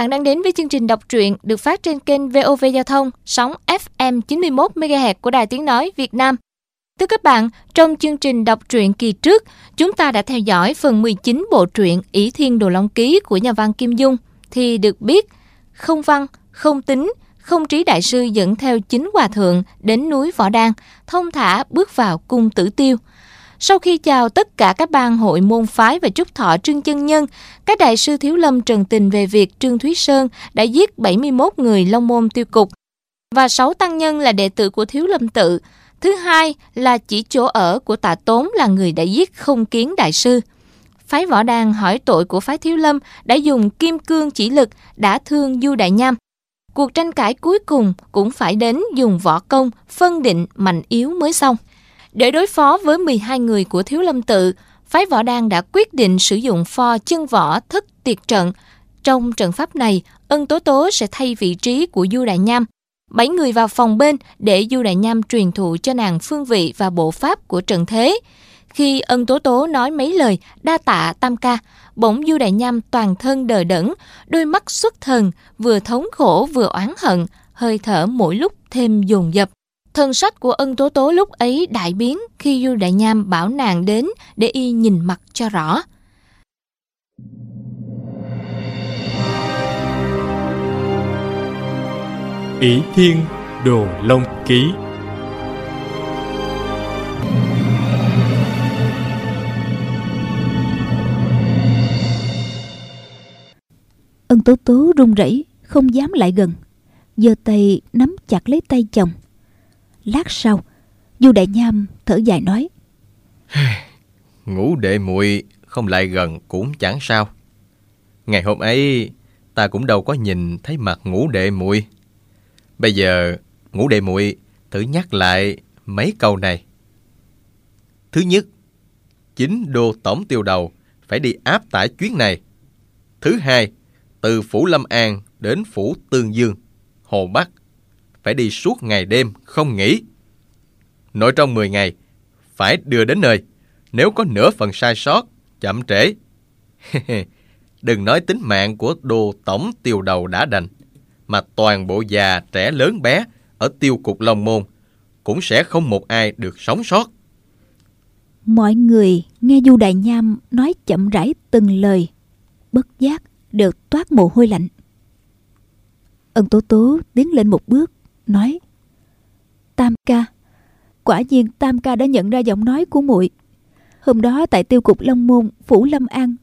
Các bạn đang đến với chương trình đọc truyện được phát trên kênh VOV Giao thông, sóng FM 91 MHz của Đài Tiếng nói Việt Nam. Thưa các bạn, trong chương trình đọc truyện kỳ trước, chúng ta đã theo dõi phần 19 bộ truyện ỷ Thiên Đồ Long Ký của nhà văn Kim Dung thì được biết không văn, không tính, không trí đại sư dẫn theo chính hòa thượng đến núi Võ Đan, thông thả bước vào cung tử tiêu – sau khi chào tất cả các bang hội môn phái và chúc thọ Trương Chân Nhân, các đại sư Thiếu Lâm trần tình về việc Trương Thúy Sơn đã giết 71 người Long Môn tiêu cục và 6 tăng nhân là đệ tử của Thiếu Lâm tự. Thứ hai là chỉ chỗ ở của Tạ Tốn là người đã giết không kiến đại sư. Phái Võ Đàn hỏi tội của phái Thiếu Lâm đã dùng kim cương chỉ lực đã thương Du Đại Nham. Cuộc tranh cãi cuối cùng cũng phải đến dùng võ công phân định mạnh yếu mới xong. Để đối phó với 12 người của Thiếu Lâm Tự, phái võ đan đã quyết định sử dụng pho chân võ thất tiệt trận. Trong trận pháp này, ân tố tố sẽ thay vị trí của Du Đại Nham. Bảy người vào phòng bên để Du Đại Nham truyền thụ cho nàng phương vị và bộ pháp của trận thế. Khi ân tố tố nói mấy lời đa tạ tam ca, bỗng Du Đại Nham toàn thân đờ đẫn, đôi mắt xuất thần, vừa thống khổ vừa oán hận, hơi thở mỗi lúc thêm dồn dập. Thân sách của ân tố tố lúc ấy đại biến khi Du Đại Nham bảo nàng đến để y nhìn mặt cho rõ. Ý Thiên Đồ Long Ký. Ân tố tố run rẩy không dám lại gần. Giơ tay nắm chặt lấy tay chồng Lát sau, Du Đại Nham thở dài nói. Ngủ đệ muội không lại gần cũng chẳng sao. Ngày hôm ấy, ta cũng đâu có nhìn thấy mặt ngủ đệ muội. Bây giờ ngủ đệ muội thử nhắc lại mấy câu này. Thứ nhất, Chính đô tổng tiêu đầu phải đi áp tải chuyến này. Thứ hai, Từ Phủ Lâm An đến Phủ Tương Dương, Hồ Bắc phải đi suốt ngày đêm, không nghỉ. Nội trong 10 ngày, phải đưa đến nơi. Nếu có nửa phần sai sót, chậm trễ. Đừng nói tính mạng của đồ tổng tiêu đầu đã đành, mà toàn bộ già, trẻ, lớn bé ở tiêu cục Long Môn cũng sẽ không một ai được sống sót. Mọi người nghe Du Đại Nham nói chậm rãi từng lời, bất giác đều toát mồ hôi lạnh. Ân Tố Tố tiến lên một bước, nói Tam ca. Quả nhiên Tam ca đã nhận ra giọng nói của muội. Hôm đó tại tiêu cục Long Môn Phủ Lâm An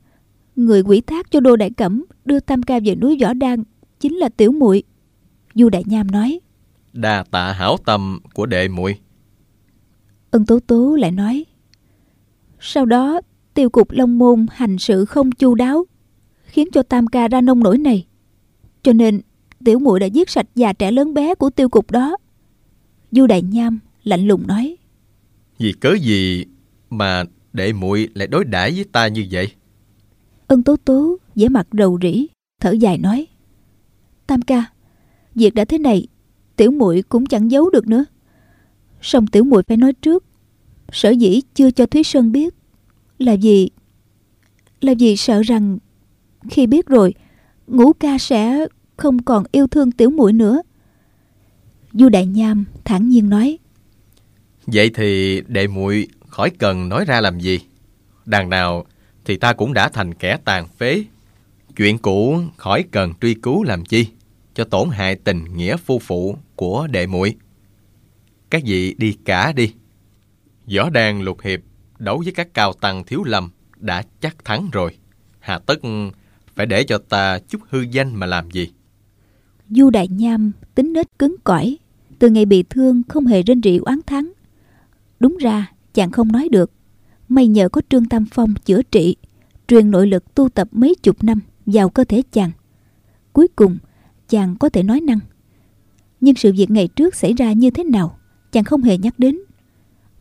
Người quỷ thác cho Đô Đại Cẩm Đưa Tam ca về núi Võ Đan Chính là tiểu muội. Du Đại Nham nói Đa tạ hảo tâm của đệ muội. Ân Tố Tố lại nói Sau đó tiêu cục Long Môn hành sự không chu đáo Khiến cho Tam ca ra nông nổi này. Cho nên tiểu muội đã giết sạch già trẻ lớn bé của tiêu cục đó. Du đại nham lạnh lùng nói. Vì cớ gì mà đệ muội lại đối đãi với ta như vậy? Ân tố tố vẻ mặt rầu rĩ thở dài nói. Tam ca việc đã thế này tiểu muội cũng chẳng giấu được nữa. Song tiểu muội phải nói trước sở dĩ chưa cho thúy sơn biết là vì là vì sợ rằng khi biết rồi ngũ ca sẽ không còn yêu thương tiểu muội nữa. Du đại nham thản nhiên nói, vậy thì đệ muội khỏi cần nói ra làm gì? Đằng nào thì ta cũng đã thành kẻ tàn phế. Chuyện cũ khỏi cần truy cứu làm chi cho tổn hại tình nghĩa phu phụ của đệ muội? Các vị đi cả đi. Võ đàn lục hiệp đấu với các cao tăng thiếu lâm đã chắc thắng rồi. Hà tất phải để cho ta chút hư danh mà làm gì? Du Đại Nham tính nết cứng cỏi, từ ngày bị thương không hề rên rỉ oán thắng. Đúng ra chàng không nói được, may nhờ có Trương Tam Phong chữa trị, truyền nội lực tu tập mấy chục năm vào cơ thể chàng. Cuối cùng, chàng có thể nói năng. Nhưng sự việc ngày trước xảy ra như thế nào, chàng không hề nhắc đến.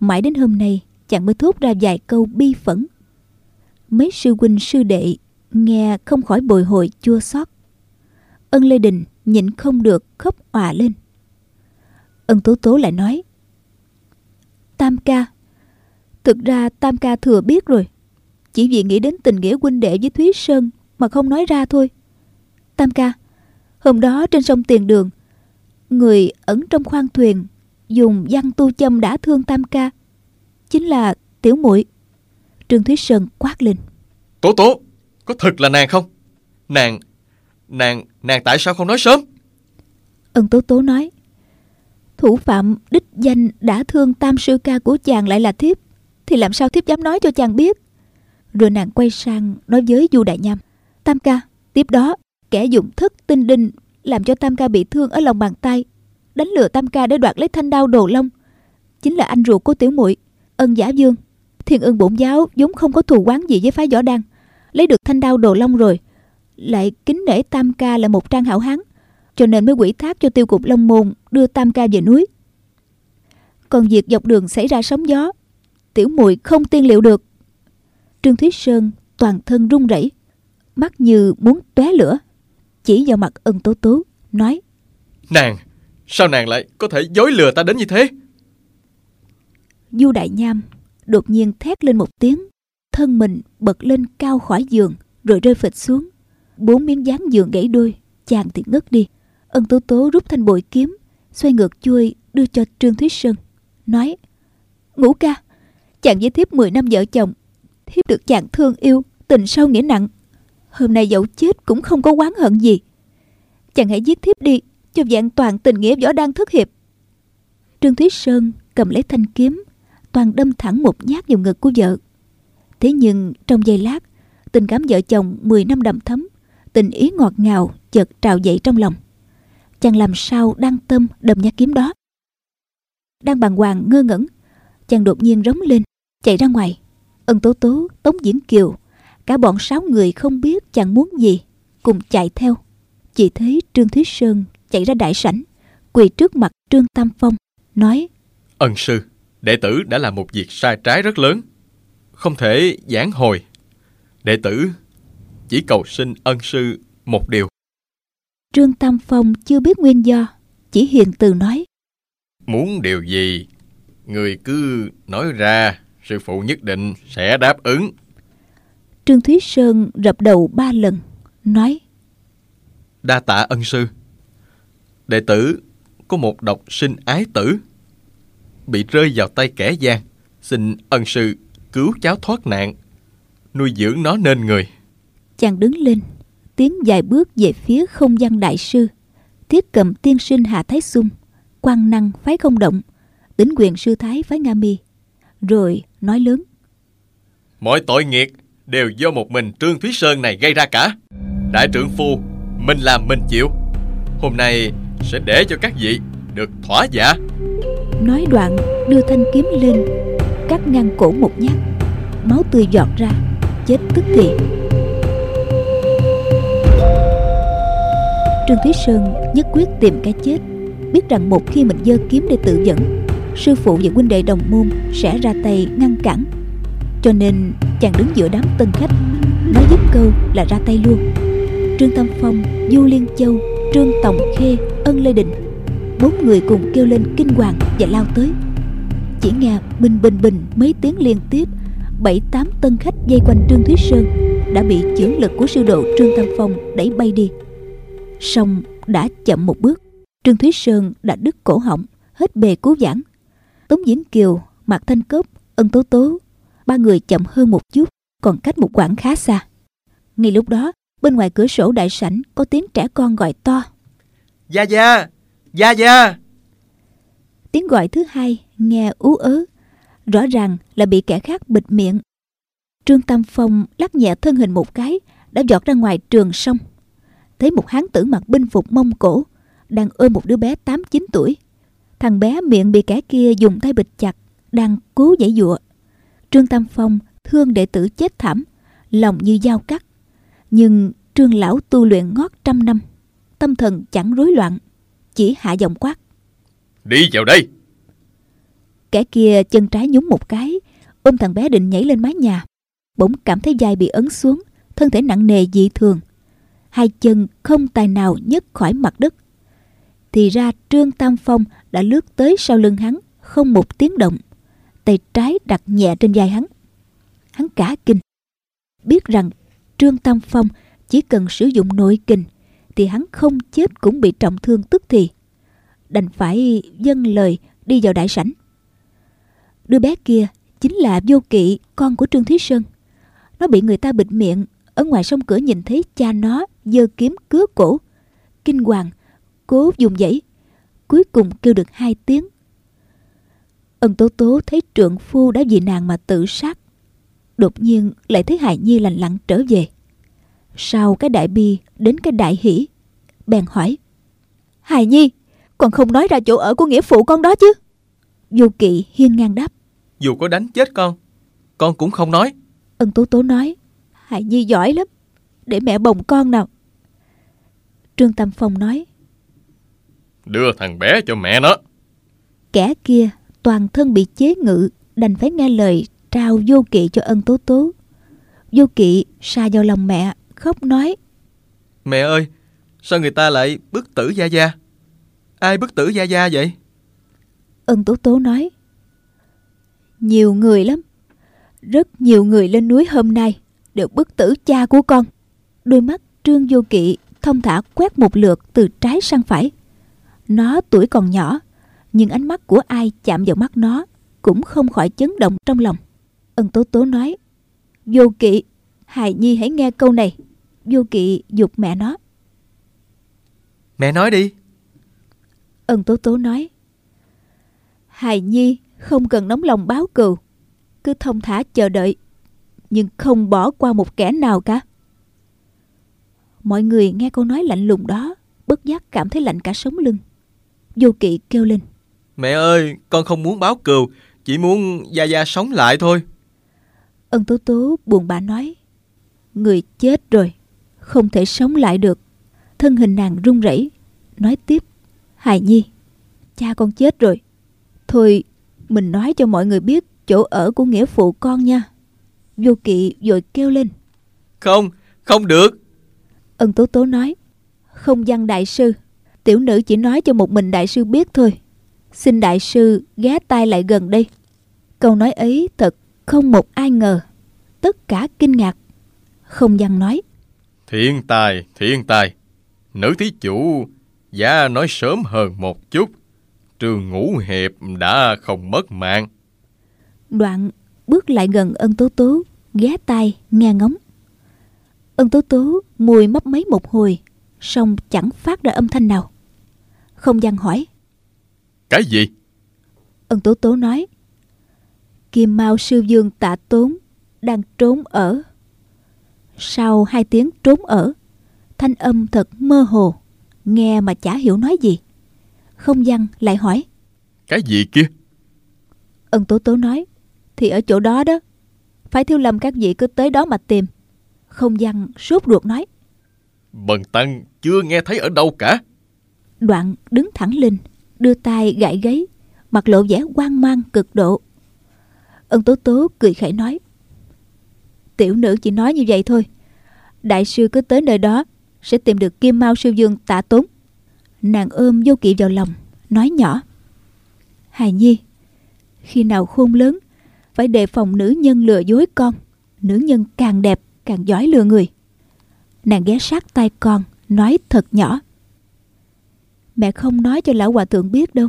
Mãi đến hôm nay, chàng mới thốt ra vài câu bi phẫn. Mấy sư huynh sư đệ nghe không khỏi bồi hồi chua xót. Ân Lê Đình nhịn không được khóc òa lên. Ân Tố Tố lại nói Tam ca Thực ra Tam ca thừa biết rồi Chỉ vì nghĩ đến tình nghĩa huynh đệ với Thúy Sơn Mà không nói ra thôi Tam ca, hôm đó trên sông Tiền Đường, người ẩn trong khoang thuyền dùng văn tu châm đã thương Tam ca, chính là Tiểu muội. Trương Thúy Sơn quát lên. Tố tố, có thật là nàng không? Nàng, nàng, nàng tại sao không nói sớm? Ân Tố Tố nói. Thủ phạm đích danh đã thương tam sư ca của chàng lại là thiếp, thì làm sao thiếp dám nói cho chàng biết? Rồi nàng quay sang nói với Du Đại Nham. Tam ca, tiếp đó, kẻ dụng thức tinh đinh làm cho Tam ca bị thương ở lòng bàn tay, đánh lừa Tam ca để đoạt lấy thanh đao đồ long. Chính là anh ruột của tiểu muội ân giả dương. Thiên ưng bổn giáo vốn không có thù quán gì với phái võ đăng. Lấy được thanh đao đồ long rồi, lại kính nể Tam ca là một trang hảo hán, cho nên mới quỷ thác cho tiêu cục Long Môn đưa Tam ca về núi. Còn việc dọc đường xảy ra sóng gió, tiểu muội không tiên liệu được. Trương Thúy Sơn toàn thân run rẩy, mắt như muốn tóe lửa, chỉ vào mặt ân tố tố, nói Nàng, sao nàng lại có thể dối lừa ta đến như thế? Du Đại Nham đột nhiên thét lên một tiếng, thân mình bật lên cao khỏi giường rồi rơi phịch xuống. Bốn miếng dán giường gãy đôi, chàng thì ngất đi. Ân Tố Tố rút thanh bội kiếm, xoay ngược chuôi đưa cho Trương Thúy Sơn, nói Ngũ ca, chàng với thiếp 10 năm vợ chồng, thiếp được chàng thương yêu, tình sâu nghĩa nặng. Hôm nay dẫu chết cũng không có oán hận gì. Chàng hãy giết thiếp đi, cho vẹn toàn tình nghĩa võ đang thất hiệp. Trương Thúy Sơn cầm lấy thanh kiếm, toàn đâm thẳng một nhát vào ngực của vợ. Thế nhưng trong giây lát, tình cảm vợ chồng 10 năm đậm thấm, tình ý ngọt ngào chợt trào dậy trong lòng. Chàng làm sao đang tâm đâm nhát kiếm đó. Đang bàng hoàng ngơ ngẩn, chàng đột nhiên rống lên, chạy ra ngoài. Ân Tố Tố, Tống Diễn Kiều, cả bọn sáu người không biết chàng muốn gì, cùng chạy theo. Chỉ thấy Trương Thúy Sơn chạy ra đại sảnh, quỳ trước mặt Trương Tam Phong, nói Ân sư, đệ tử đã làm một việc sai trái rất lớn, không thể giảng hồi. Đệ tử chỉ cầu xin ân sư một điều. Trương Tam Phong chưa biết nguyên do, chỉ hiền từ nói. Muốn điều gì, người cứ nói ra, sư phụ nhất định sẽ đáp ứng. Trương Thúy Sơn rập đầu ba lần, nói. Đa tạ ân sư. Đệ tử có một độc sinh ái tử, bị rơi vào tay kẻ gian. Xin ân sư cứu cháu thoát nạn, nuôi dưỡng nó nên người. Chàng đứng lên, tiến vài bước về phía không gian đại sư, thiết cầm tiên sinh Hà Thái Xung, quan năng phái không động, tính quyền sư thái phái Nga Mi, rồi nói lớn. Mọi tội nghiệt đều do một mình Trương Thúy Sơn này gây ra cả. Đại trưởng phu, mình làm mình chịu. Hôm nay sẽ để cho các vị được thỏa dạ. Nói đoạn đưa thanh kiếm lên, cắt ngang cổ một nhát, máu tươi giọt ra, chết tức thì. Trương Thúy Sơn nhất quyết tìm cái chết. Biết rằng một khi mình dơ kiếm để tự dẫn Sư phụ và huynh đệ đồng môn sẽ ra tay ngăn cản. Cho nên chàng đứng giữa đám tân khách Nói giúp câu là ra tay luôn. Trương Tam Phong, Du Liên Châu, Trương Tòng Khê, Ân Lê Định, Bốn người cùng kêu lên kinh hoàng và lao tới. Chỉ nghe bình bình bình mấy tiếng liên tiếp Bảy tám tân khách dây quanh Trương Thúy Sơn Đã bị chưởng lực của sư độ Trương Tam Phong đẩy bay đi. Song đã chậm một bước. Trương Thúy Sơn đã đứt cổ họng Hết bề cứu giảng. Tống Diễn Kiều, Mạc Thanh Cốc, Ân Tố Tố Ba người chậm hơn một chút Còn cách một quãng khá xa. Ngay lúc đó bên ngoài cửa sổ đại sảnh Có tiếng trẻ con gọi to. Gia Gia, Gia Gia Tiếng gọi thứ hai nghe ú ớ Rõ ràng là bị kẻ khác bịt miệng. Trương Tam Phong lắc nhẹ thân hình một cái Đã giọt ra ngoài trường sông thấy một hán tử mặc binh phục mông cổ đang ôm một đứa bé 8-9 tuổi. Thằng bé miệng bị kẻ kia dùng tay bịt chặt, đang cố giải dụa. Trương Tam Phong thương đệ tử chết thảm, lòng như dao cắt. Nhưng trương lão tu luyện ngót trăm năm, tâm thần chẳng rối loạn, chỉ hạ giọng quát. Đi vào đây! Kẻ kia chân trái nhúng một cái, ôm thằng bé định nhảy lên mái nhà. Bỗng cảm thấy vai bị ấn xuống, thân thể nặng nề dị thường hai chân không tài nào nhấc khỏi mặt đất. Thì ra Trương Tam Phong đã lướt tới sau lưng hắn, không một tiếng động. Tay trái đặt nhẹ trên vai hắn. Hắn cả kinh. Biết rằng Trương Tam Phong chỉ cần sử dụng nội kình thì hắn không chết cũng bị trọng thương tức thì. Đành phải dâng lời đi vào đại sảnh. Đứa bé kia chính là Vô Kỵ, con của Trương Thúy Sơn. Nó bị người ta bịt miệng, ở ngoài sông cửa nhìn thấy cha nó giơ kiếm cứa cổ. Kinh hoàng, cố dùng dãy, cuối cùng kêu được hai tiếng. Ân Tố Tố thấy trượng phu đã vì nàng mà tự sát. Đột nhiên lại thấy Hài Nhi lành lặng trở về. Sau cái đại bi đến cái đại hỷ, bèn hỏi. Hài Nhi, còn không nói ra chỗ ở của nghĩa phụ con đó chứ? Vô kỵ hiên ngang đáp. Dù có đánh chết con, con cũng không nói. Ân Tố Tố nói. Hài Nhi giỏi lắm, để mẹ bồng con nào. Trương Tâm Phong nói. Đưa thằng bé cho mẹ nó. Kẻ kia toàn thân bị chế ngự, đành phải nghe lời trao vô kỵ cho ân tố tố. Vô kỵ xa vào lòng mẹ, khóc nói. Mẹ ơi, sao người ta lại bức tử Gia Gia? Ai bức tử Gia Gia vậy? Ân tố tố nói. Nhiều người lắm. Rất nhiều người lên núi hôm nay đều bức tử cha của con. Đôi mắt trương vô kỵ thông thả quét một lượt từ trái sang phải. Nó tuổi còn nhỏ, nhưng ánh mắt của ai chạm vào mắt nó cũng không khỏi chấn động trong lòng. Ân Tố Tố nói, Vô kỵ, Hài Nhi hãy nghe câu này. Vô kỵ dục mẹ nó. Mẹ nói đi. Ân Tố Tố nói, Hài Nhi không cần nóng lòng báo cừu, cứ thông thả chờ đợi, nhưng không bỏ qua một kẻ nào cả. Mọi người nghe câu nói lạnh lùng đó, bất giác cảm thấy lạnh cả sống lưng. Vô kỵ kêu lên. Mẹ ơi, con không muốn báo cừu, chỉ muốn Gia Gia sống lại thôi. Ân Tố Tố buồn bã nói. Người chết rồi, không thể sống lại được. Thân hình nàng run rẩy, nói tiếp. Hài Nhi, cha con chết rồi. Thôi, mình nói cho mọi người biết chỗ ở của nghĩa phụ con nha. Vô kỵ vội kêu lên. Không, không được. Ân Tố Tố nói. Không văn đại sư, tiểu nữ chỉ nói cho một mình đại sư biết thôi. Xin đại sư ghé tay lại gần đây. Câu nói ấy thật không một ai ngờ. Tất cả kinh ngạc. Không văn nói. Thiên tài, thiên tài. Nữ thí chủ, giá nói sớm hơn một chút. Trường ngũ hiệp đã không mất mạng. Đoạn bước lại gần ân tố tố, ghé tay, nghe ngóng. Ân tố tố mùi mấp mấy một hồi, song chẳng phát ra âm thanh nào. Không văn hỏi. Cái gì? Ân tố tố nói. Kim Mao sư dương tạ tốn đang trốn ở. Sau hai tiếng trốn ở, thanh âm thật mơ hồ, nghe mà chả hiểu nói gì. Không văn lại hỏi. Cái gì kia? Ân tố tố nói. Thì ở chỗ đó đó. Phải thiếu lầm các vị cứ tới đó mà tìm. Không văn sốt ruột nói. Bần tăng chưa nghe thấy ở đâu cả. Đoạn đứng thẳng lên, đưa tay gãi gáy, mặt lộ vẻ hoang mang cực độ. Ân Tố Tố cười khẩy nói. Tiểu nữ chỉ nói như vậy thôi. Đại sư cứ tới nơi đó, sẽ tìm được Kim Mao Sư Dương tạ tốn. Nàng ôm vô kỵ vào lòng, nói nhỏ. Hài Nhi, khi nào khôn lớn, phải đề phòng nữ nhân lừa dối con. Nữ nhân càng đẹp, càng giỏi lừa người. Nàng ghé sát tay con, nói thật nhỏ. Mẹ không nói cho lão hòa thượng biết đâu.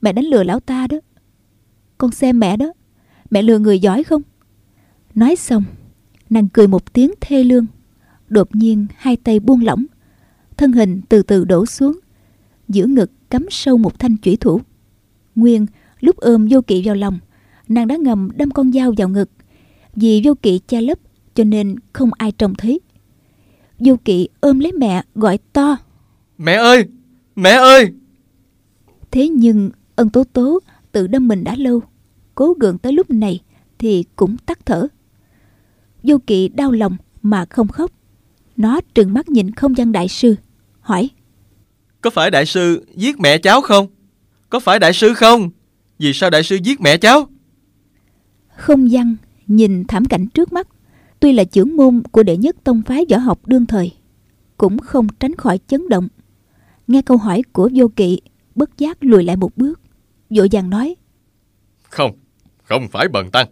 Mẹ đánh lừa lão ta đó. Con xem mẹ đó. Mẹ lừa người giỏi không? Nói xong, nàng cười một tiếng thê lương. Đột nhiên hai tay buông lỏng. Thân hình từ từ đổ xuống. Giữa ngực cắm sâu một thanh chủy thủ. Nguyên lúc ôm vô kỵ vào lòng, nàng đã ngầm đâm con dao vào ngực. Vì vô kỵ cha lấp cho nên không ai trông thấy. Vô kỵ ôm lấy mẹ gọi to. Mẹ ơi! Mẹ ơi! Thế nhưng ân tố tố tự đâm mình đã lâu. Cố gượng tới lúc này thì cũng tắt thở. Vô kỵ đau lòng mà không khóc. Nó trừng mắt nhìn không gian đại sư, hỏi. Có phải đại sư giết mẹ cháu không? Có phải đại sư không? Vì sao đại sư giết mẹ cháu? Không văn nhìn thảm cảnh trước mắt, tuy là trưởng môn của đệ nhất tông phái võ học đương thời, cũng không tránh khỏi chấn động. Nghe câu hỏi của vô kỵ, bất giác lùi lại một bước, vội vàng nói. Không, không phải bần tăng,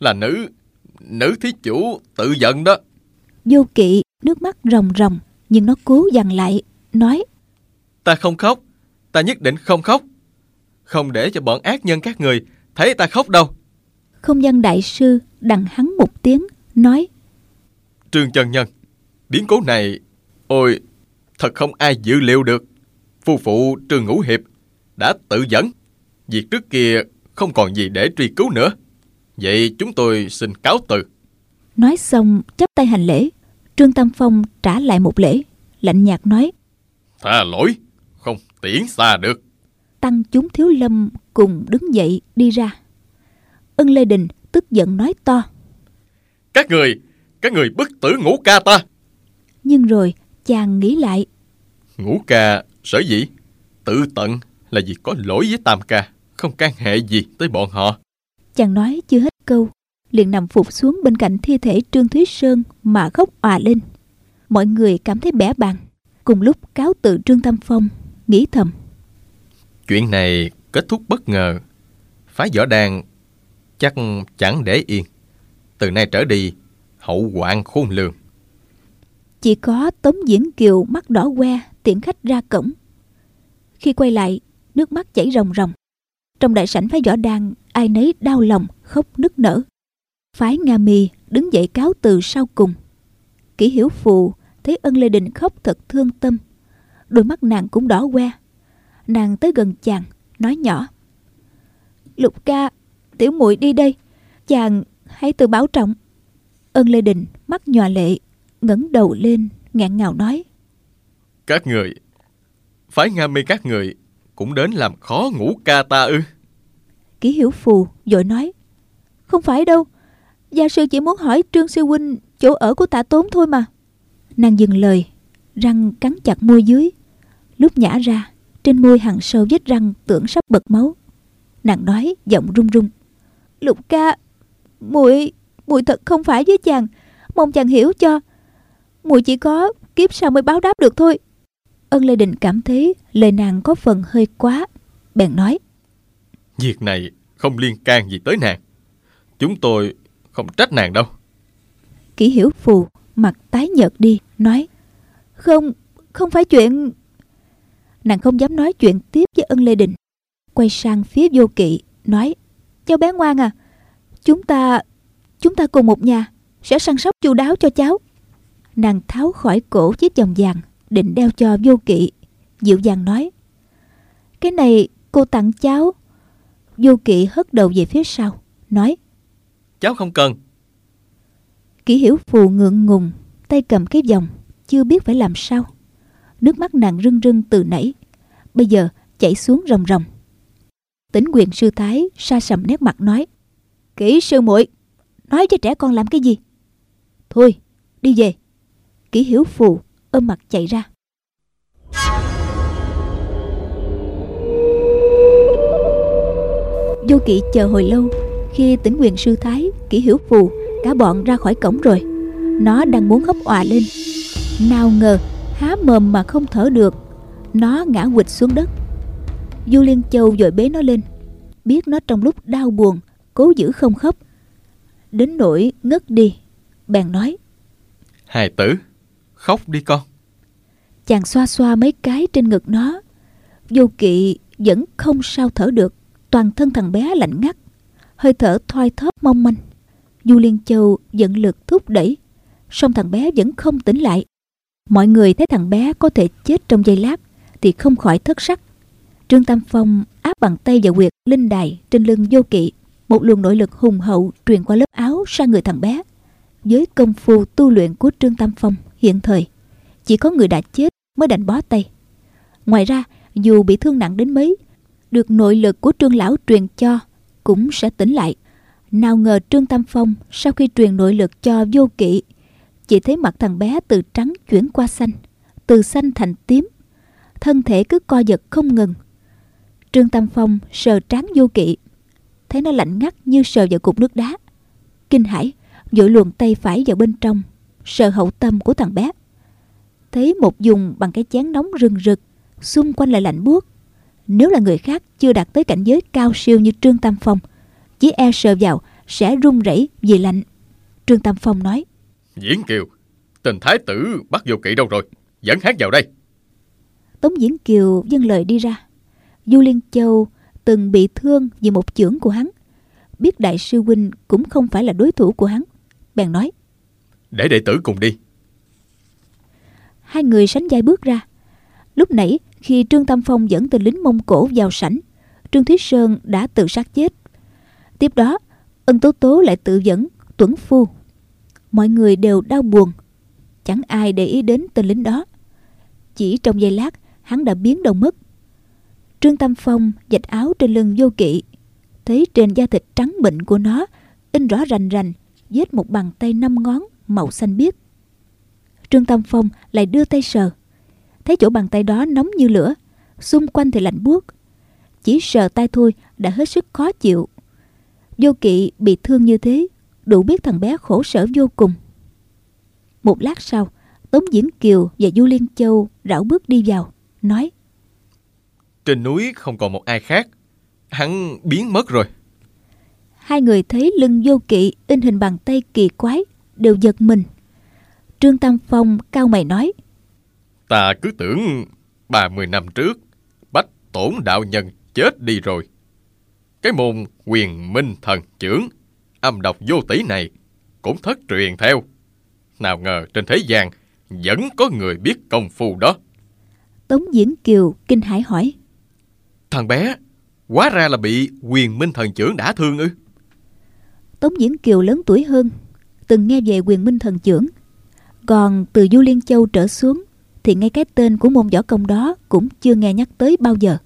là nữ, nữ thí chủ tự giận đó. Vô kỵ nước mắt ròng ròng, Nhưng nó cố dằn lại, nói Ta không khóc, ta nhất định không khóc. Không để cho bọn ác nhân các người thấy ta khóc đâu. Không gian đại sư đằng hắn một tiếng, nói Trương chân nhân, biến cố này, ôi, thật không ai dự liệu được. Phu phụ Trương Ngũ Hiệp đã tự dẫn. Việc trước kia không còn gì để truy cứu nữa. Vậy chúng tôi xin cáo từ. Nói xong chắp tay hành lễ Trương Tam Phong trả lại một lễ Lạnh nhạt nói Tha lỗi, không tiễn xa được. Tăng chúng thiếu lâm cùng đứng dậy đi ra Ân Lê Đình tức giận nói to Các người, các người bức tử ngũ ca ta. Nhưng rồi chàng nghĩ lại Ngũ ca sở dĩ tự tận là vì có lỗi với tam ca, không can hệ gì tới bọn họ. Chàng nói chưa hết câu liền nằm phục xuống bên cạnh thi thể Trương Thúy Sơn mà khóc òa lên. Mọi người cảm thấy bẻ bàng. Cùng lúc cáo tự Trương Tam Phong, nghĩ thầm. Chuyện này kết thúc bất ngờ. Phái võ đàn chắc chẳng để yên. Từ nay trở đi, hậu hoạn khôn lường. Chỉ có Tống Diễn Kiều mắt đỏ que tiễn khách ra cổng. Khi quay lại, nước mắt chảy ròng ròng. Trong đại sảnh phái võ đàn, ai nấy đau lòng, khóc nức nở. Phái Nga Mi đứng dậy cáo từ sau cùng. Kỷ Hiểu Phù thấy ân Lê Đình khóc thật thương tâm. Đôi mắt nàng cũng đỏ que. Nàng tới gần chàng, nói nhỏ. Lục ca, tiểu muội đi đây. Chàng hãy tự bảo trọng. Ân Lê Đình mắt nhòa lệ, ngẩng đầu lên, ngạn ngào nói. Các người, phái Nga mi các người cũng đến làm khó ngũ ca ta ư. Kỷ Hiểu Phù vội nói. Không phải đâu, gia sư chỉ muốn hỏi Trương Sư Huynh chỗ ở của tạ tốn thôi mà. Nàng dừng lời, răng cắn chặt môi dưới. Lúc nhả ra, trên môi hằn sâu vết răng tưởng sắp bật máu. Nàng nói giọng run run. Lục ca, muội muội thật không phải với chàng, mong chàng hiểu cho. muội chỉ có kiếp sau mới báo đáp được thôi. Ân Lê Đình cảm thấy lời nàng có phần hơi quá, bèn nói. Việc này không liên can gì tới nàng. Chúng tôi không trách nàng đâu. Kỷ hiểu phù mặt tái nhợt đi, nói Không, không phải chuyện... Nàng không dám nói chuyện tiếp với ân Lê Đình. Quay sang phía vô kỵ, nói Cháu bé ngoan à, chúng ta... Chúng ta cùng một nhà, sẽ săn sóc chu đáo cho cháu. Nàng tháo khỏi cổ chiếc vòng vàng, định đeo cho vô kỵ. Dịu dàng nói Cái này cô tặng cháu. Vô kỵ hất đầu về phía sau, nói Cháu không cần. Kỷ hiểu phù ngượng ngùng, tay cầm cái vòng, chưa biết phải làm sao. Nước mắt nàng rưng rưng từ nãy, bây giờ chảy xuống ròng ròng tính quyền sư thái, sa sầm nét mặt nói, Kỹ sư muội, Nói cho trẻ con làm cái gì? Thôi, đi về. Kỹ hiểu phù ôm mặt chạy ra. Vô kỵ chờ hồi lâu, Khi tỉnh quyền sư thái, Kỷ hiểu phù Cả bọn ra khỏi cổng rồi. Nó đang muốn hấp òa lên. Nào ngờ, há mồm mà không thở được, Nó ngã quỵt xuống đất. Du Liên Châu vội bế nó lên. Biết nó trong lúc đau buồn Cố giữ không khóc. Đến nỗi ngất đi Bèn nói Hài tử, khóc đi con. Chàng xoa xoa mấy cái trên ngực nó. Vô kỵ vẫn không sao thở được Toàn thân thằng bé lạnh ngắt Hơi thở thoi thóp mong manh. Du Liên Châu dẫn lực thúc đẩy song thằng bé vẫn không tỉnh lại. Mọi người thấy thằng bé có thể chết trong giây lát Thì không khỏi thất sắc Trương Tam Phong áp bàn tay vào quyệt linh đài trên lưng vô kỵ, Một luồng nội lực hùng hậu truyền qua lớp áo sang người thằng bé. Với công phu tu luyện của Trương Tam Phong hiện thời, Chỉ có người đã chết mới đành bó tay. Ngoài ra, dù bị thương nặng đến mấy, Được nội lực của Trương Lão truyền cho Cũng sẽ tỉnh lại. Nào ngờ Trương Tam Phong sau khi truyền nội lực cho vô kỵ, Chỉ thấy mặt thằng bé từ trắng chuyển qua xanh, Từ xanh thành tím. Thân thể cứ co giật không ngừng Trương Tam Phong sờ trán vô kỵ Thấy nó lạnh ngắt như sờ vào cục nước đá Kinh hãi Vội luồn tay phải vào bên trong Sờ hậu tâm của thằng bé Thấy một dùng bằng cái chén nóng rừng rực Xung quanh lại lạnh buốt Nếu là người khác chưa đạt tới cảnh giới cao siêu như Trương Tam Phong chỉ e sờ vào sẽ run rẩy vì lạnh. Trương Tam Phong nói. Diễn Kiều, tình thái tử bắt vô kỵ đâu rồi? Dẫn hắn vào đây. Tống Diễn Kiều dâng lời đi ra. Du Liên Châu từng bị thương vì một chưởng của hắn. Biết đại sư huynh cũng không phải là đối thủ của hắn. Bèn nói. Để đệ tử cùng đi. Hai người sánh vai bước ra. Lúc nãy khi Trương Tam Phong dẫn tên lính Mông Cổ vào sảnh, Trương Thúy Sơn đã tự sát chết. Tiếp đó, ân tố tố lại tự dẫn tuấn phu. Mọi người đều đau buồn. Chẳng ai để ý đến tên lính đó. Chỉ trong giây lát, hắn đã biến đâu mất. Trương Tam Phong dạch áo trên lưng vô kỵ. Thấy trên da thịt trắng bệnh của nó in rõ rành rành vết một bàn tay năm ngón màu xanh biếc. Trương Tam Phong lại đưa tay sờ. Thấy chỗ bàn tay đó nóng như lửa, xung quanh thì lạnh buốt. Chỉ sờ tay thôi đã hết sức khó chịu. Vô kỵ bị thương như thế, đủ biết thằng bé khổ sở vô cùng. Một lát sau, Tống Diễn Kiều và Du Liên Châu rảo bước đi vào, nói trên núi không còn một ai khác, hắn biến mất rồi. Hai người thấy lưng vô kỵ in hình bàn tay kỳ quái, đều giật mình. Trương Tam Phong cao mày nói Ta cứ tưởng 30 năm trước, Bách Tổn Đạo Nhân chết đi rồi. Cái môn quyền minh thần trưởng, âm độc vô tỷ này, cũng thất truyền theo. Nào ngờ trên thế gian vẫn có người biết công phu đó. Tống Diễn Kiều kinh hãi hỏi Thằng bé, quá ra là bị quyền minh thần trưởng đã thương ư? Tống Diễn Kiều lớn tuổi hơn, từng nghe về quyền minh thần trưởng. Còn từ Du Liên Châu trở xuống, thì ngay cái tên của môn võ công đó cũng chưa nghe nhắc tới bao giờ.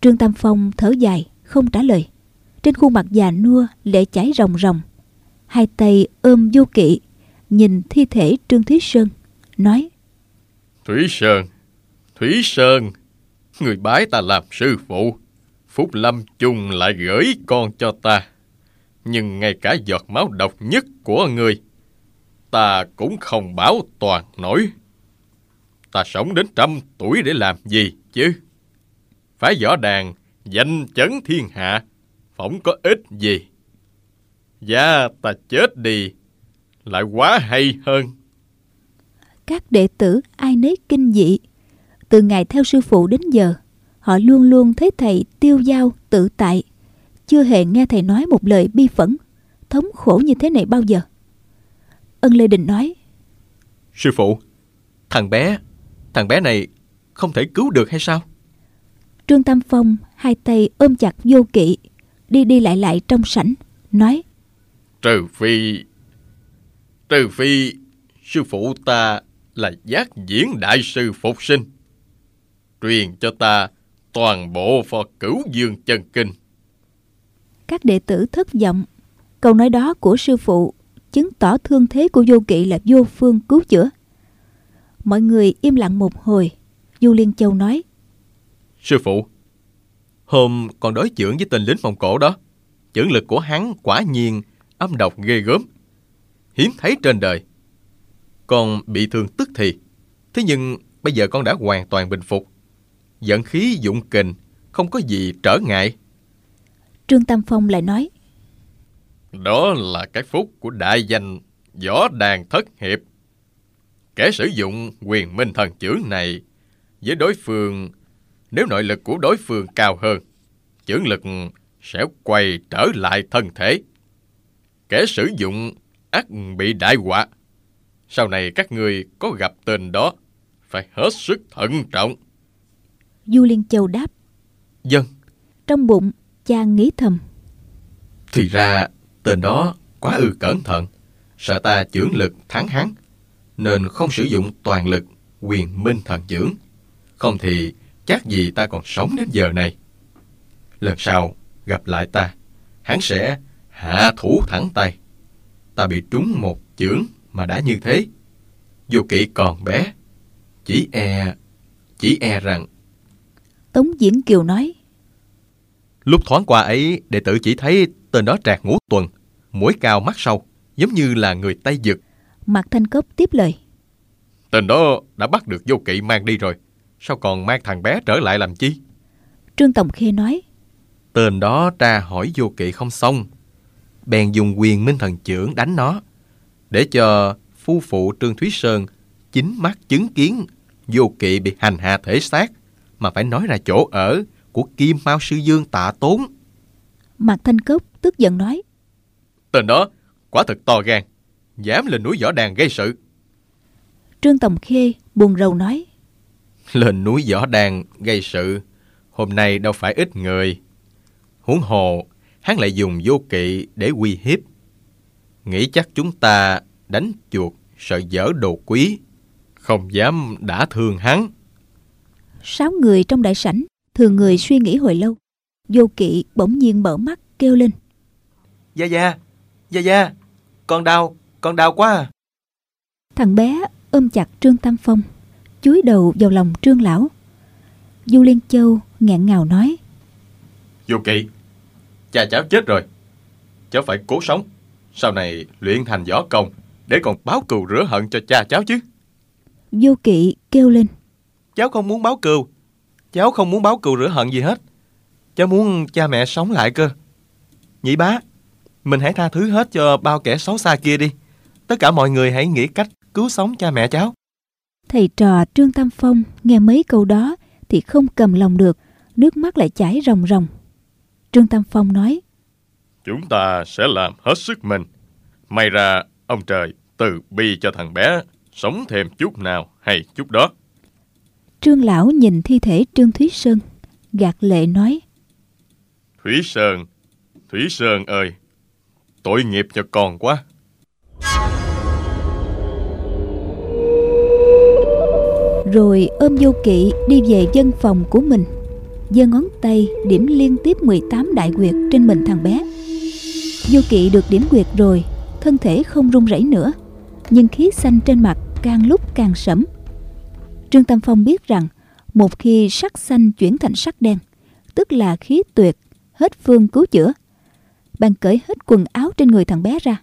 Trương Tam Phong thở dài, không trả lời. Trên khuôn mặt già nua lệ chảy ròng ròng. Hai tay ôm vô kỵ, nhìn thi thể Trương Thúy Sơn, nói Thúy Sơn, Thúy Sơn, người bái ta làm sư phụ. Phúc Lâm chung lại gửi con cho ta. Nhưng ngay cả giọt máu độc nhất của người, ta cũng không bảo toàn nổi. Ta sống đến trăm tuổi để làm gì chứ? Phải võ đàn, danh chấn thiên hạ, phỏng có ích gì. Dạ ta chết đi, lại quá hay hơn. Các đệ tử ai nấy kinh dị. Từ ngày theo sư phụ đến giờ, họ luôn luôn thấy thầy tiêu dao tự tại. Chưa hề nghe thầy nói một lời bi phẫn, thống khổ như thế này bao giờ. Ân Lê Đình nói, Sư phụ, thằng bé, thằng bé này không thể cứu được hay sao? Trương Tam Phong hai tay ôm chặt vô kỵ, đi đi lại lại trong sảnh, nói Trừ phi... Trừ phi sư phụ ta là giác diễn đại sư phục sinh. Truyền cho ta toàn bộ phò cửu dương chân kinh. Các đệ tử thất vọng. Câu nói đó của sư phụ chứng tỏ thương thế của vô kỵ là vô phương cứu chữa. Mọi người im lặng một hồi. Du Liên Châu nói Sư phụ, hôm còn đối chưởng với tên lính Mông Cổ đó, chưởng lực của hắn quả nhiên âm độc ghê gớm. Hiếm thấy trên đời. Con bị thương tức thì, thế nhưng bây giờ con đã hoàn toàn bình phục. Giận khí dụng kình, không có gì trở ngại. Trương Tam Phong lại nói Đó là cái phúc của đại danh Võ Đàn Thất Hiệp. Kẻ sử dụng quyền minh thần chưởng này với đối phương, nếu nội lực của đối phương cao hơn, chưởng lực sẽ quay trở lại thân thể. Kẻ sử dụng ác bị đại họa. Sau này các người có gặp tên đó, phải hết sức thận trọng. Du Liên Châu đáp Dân, Trong bụng chàng nghĩ thầm thì ra tên đó quá ư cẩn thận, sợ ta chưởng lực thắng hắn, nên không sử dụng toàn lực quyền minh thần chưởng. Không thì chắc gì ta còn sống đến giờ này. Lần sau gặp lại ta, hắn sẽ hạ thủ thẳng tay. Ta bị trúng một chưởng mà đã như thế. Dù kỵ còn bé, chỉ e, chỉ e rằng Tống Diễn Kiều nói Lúc thoáng qua ấy, đệ tử chỉ thấy tên đó trạc ngũ tuần, mũi cao mắt sâu, giống như là người Tây Dực. Mặt Thanh Cốc tiếp lời Tên đó đã bắt được vô kỵ mang đi rồi. Sao còn mang thằng bé trở lại làm chi? Trương Tổng Khê nói Tên đó tra hỏi vô kỵ không xong. Bèn dùng quyền minh thần trưởng đánh nó. Để cho phu phụ Trương Thúy Sơn chính mắt chứng kiến vô kỵ bị hành hạ thể xác, mà phải nói ra chỗ ở của Kim Mao Sư Dương tạ tốn. Mạc Thanh Cốc tức giận nói. Tên đó quả thật to gan, dám lên núi võ đàn gây sự. Trương Tòng Khê buồn rầu nói. Lên núi võ đàn gây sự, hôm nay đâu phải ít người. Huống hồ, hắn lại dùng vô kỵ để uy hiếp. Nghĩ chắc chúng ta đánh chuột sợ dở đồ quý, không dám đã thương hắn. Sáu người trong đại sảnh, thường người suy nghĩ hồi lâu. Vô kỵ bỗng nhiên mở mắt kêu lên. Gia Gia, Gia Gia, con đau, con đau quá à. Thằng bé ôm chặt Trương Tam Phong, chúi đầu vào lòng Trương Lão. Du Liên Châu nghẹn ngào nói. Vô kỵ, cha cháu chết rồi. Cháu phải cố sống. Sau này luyện thành võ công để còn báo cừu rửa hận cho cha cháu chứ. Vô kỵ kêu lên. Cháu không muốn báo cừu. Cháu không muốn báo cừu rửa hận gì hết. Cháu muốn cha mẹ sống lại cơ. Nhị bá, mình hãy tha thứ hết cho bao kẻ xấu xa kia đi. Tất cả mọi người hãy nghĩ cách cứu sống cha mẹ cháu. Thầy trò Trương Tam Phong nghe mấy câu đó thì không cầm lòng được, nước mắt lại chảy ròng ròng. Trương Tam Phong nói, Chúng ta sẽ làm hết sức mình. May ra ông trời từ bi cho thằng bé sống thêm chút nào hay chút đó. Trương Lão nhìn thi thể Trương Thúy Sơn, gạt lệ nói, Thúy Sơn, Thúy Sơn ơi, tội nghiệp cho con quá. Rồi ôm vô kỵ đi về dân phòng của mình giơ ngón tay điểm liên tiếp 18 đại quyệt trên mình thằng bé Vô kỵ được điểm quyệt rồi Thân thể không run rẩy nữa Nhưng khí xanh trên mặt càng lúc càng sẫm Trương Tam Phong biết rằng Một khi sắc xanh chuyển thành sắc đen Tức là khí tuyệt Hết phương cứu chữa Bạn cởi hết quần áo trên người thằng bé ra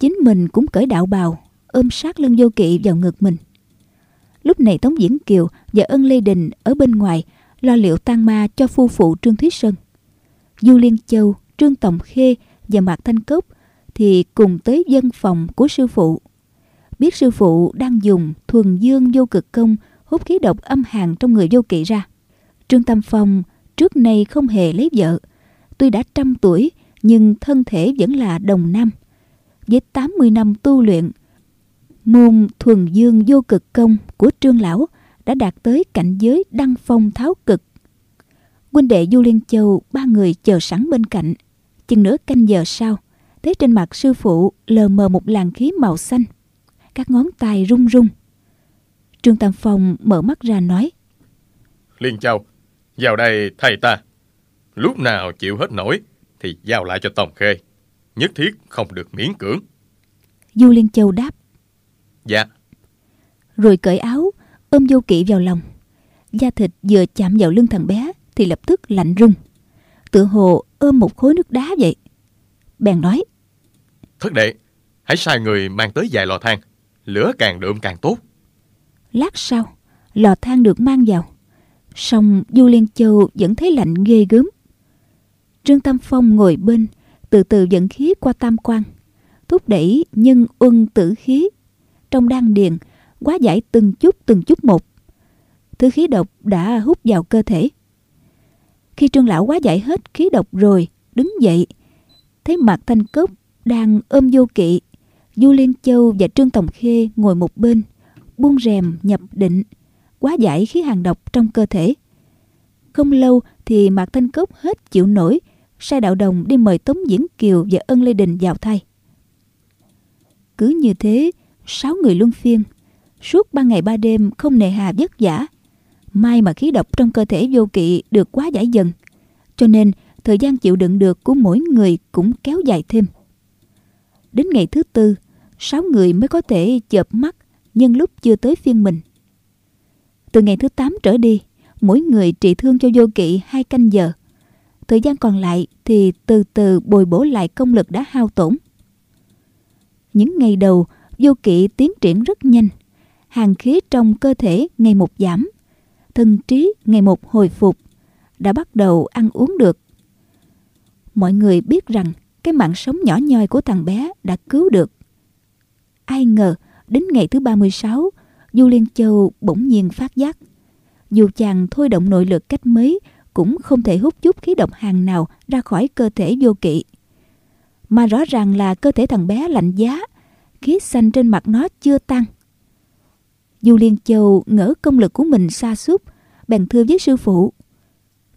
Chính mình cũng cởi đạo bào Ôm sát lưng vô kỵ vào ngực mình Lúc này Tống Diễn Kiều và Ân Lê Đình ở bên ngoài lo liệu tang ma cho phu phụ Trương Thúy Sơn. Du Liên Châu, Trương Tòng Khê và Mạc Thanh Cốc thì cùng tới dân phòng của sư phụ. Biết sư phụ đang dùng thuần dương vô cực công hút khí độc âm hàn trong người vô kỵ ra. Trương Tam Phong trước nay không hề lấy vợ. Tuy đã trăm tuổi nhưng thân thể vẫn là đồng nam. Với 80 năm tu luyện, môn thuần dương vô cực công của Trương Lão đã đạt tới cảnh giới đăng phong tháo cực. Huynh đệ Du Liên Châu ba người chờ sẵn bên cạnh. Chừng nửa canh giờ sau, thấy trên mặt sư phụ lờ mờ một làn khí màu xanh. Các ngón tay rung rung. Trương Tam Phong mở mắt ra nói. Liên Châu, vào đây thầy ta. Lúc nào chịu hết nổi thì giao lại cho Tòng Khê. Nhất thiết không được miễn cưỡng. Du Liên Châu đáp. Dạ. Rồi cởi áo, ôm vô kỵ vào lòng. Da thịt vừa chạm vào lưng thằng bé thì lập tức lạnh rung. Tự hồ ôm một khối nước đá vậy. Bèn nói. Thất đệ, hãy sai người mang tới vài lò than. Lửa càng đượm càng tốt. Lát sau, lò than được mang vào. song Du Liên Châu vẫn thấy lạnh ghê gớm. Trương Tam Phong ngồi bên, từ từ dẫn khí qua tam quan, thúc đẩy nhân uân tử khí. Trong đan điền, quá giải từng chút từng chút một. Thứ khí độc đã hút vào cơ thể. Khi trương lão quá giải hết khí độc rồi, đứng dậy, thấy mặt thanh cốc đang ôm vô kỵ. Du Liên Châu và Trương Tòng Khê ngồi một bên, buông rèm nhập định, quá giải khí hàng độc trong cơ thể. Không lâu thì Mạc Thanh Cốc hết chịu nổi, sai đạo đồng đi mời Tống Diễn Kiều và Ân Lê Đình vào thay. Cứ như thế, sáu người luân phiên, suốt ba ngày ba đêm không nề hà vất vả. May mà khí độc trong cơ thể vô kỵ được quá giải dần, cho nên thời gian chịu đựng được của mỗi người cũng kéo dài thêm. Đến ngày thứ tư, sáu người mới có thể chợp mắt nhân lúc chưa tới phiên mình. Từ ngày thứ tám trở đi, mỗi người trị thương cho vô kỵ hai canh giờ. Thời gian còn lại thì từ từ bồi bổ lại công lực đã hao tổn. Những ngày đầu, vô kỵ tiến triển rất nhanh. Hàng khí trong cơ thể ngày một giảm, thân trí ngày một hồi phục, đã bắt đầu ăn uống được. Mọi người biết rằng cái mạng sống nhỏ nhoi của thằng bé đã cứu được. Ai ngờ đến ngày thứ 36, Du Liên Châu bỗng nhiên phát giác. Dù chàng thôi động nội lực cách mấy cũng không thể hút chút khí độc hàng nào ra khỏi cơ thể vô kỵ. Mà rõ ràng là cơ thể thằng bé lạnh giá, khí xanh trên mặt nó chưa tăng. Du Liên Châu ngỡ công lực của mình xa xúc, bèn thưa với sư phụ.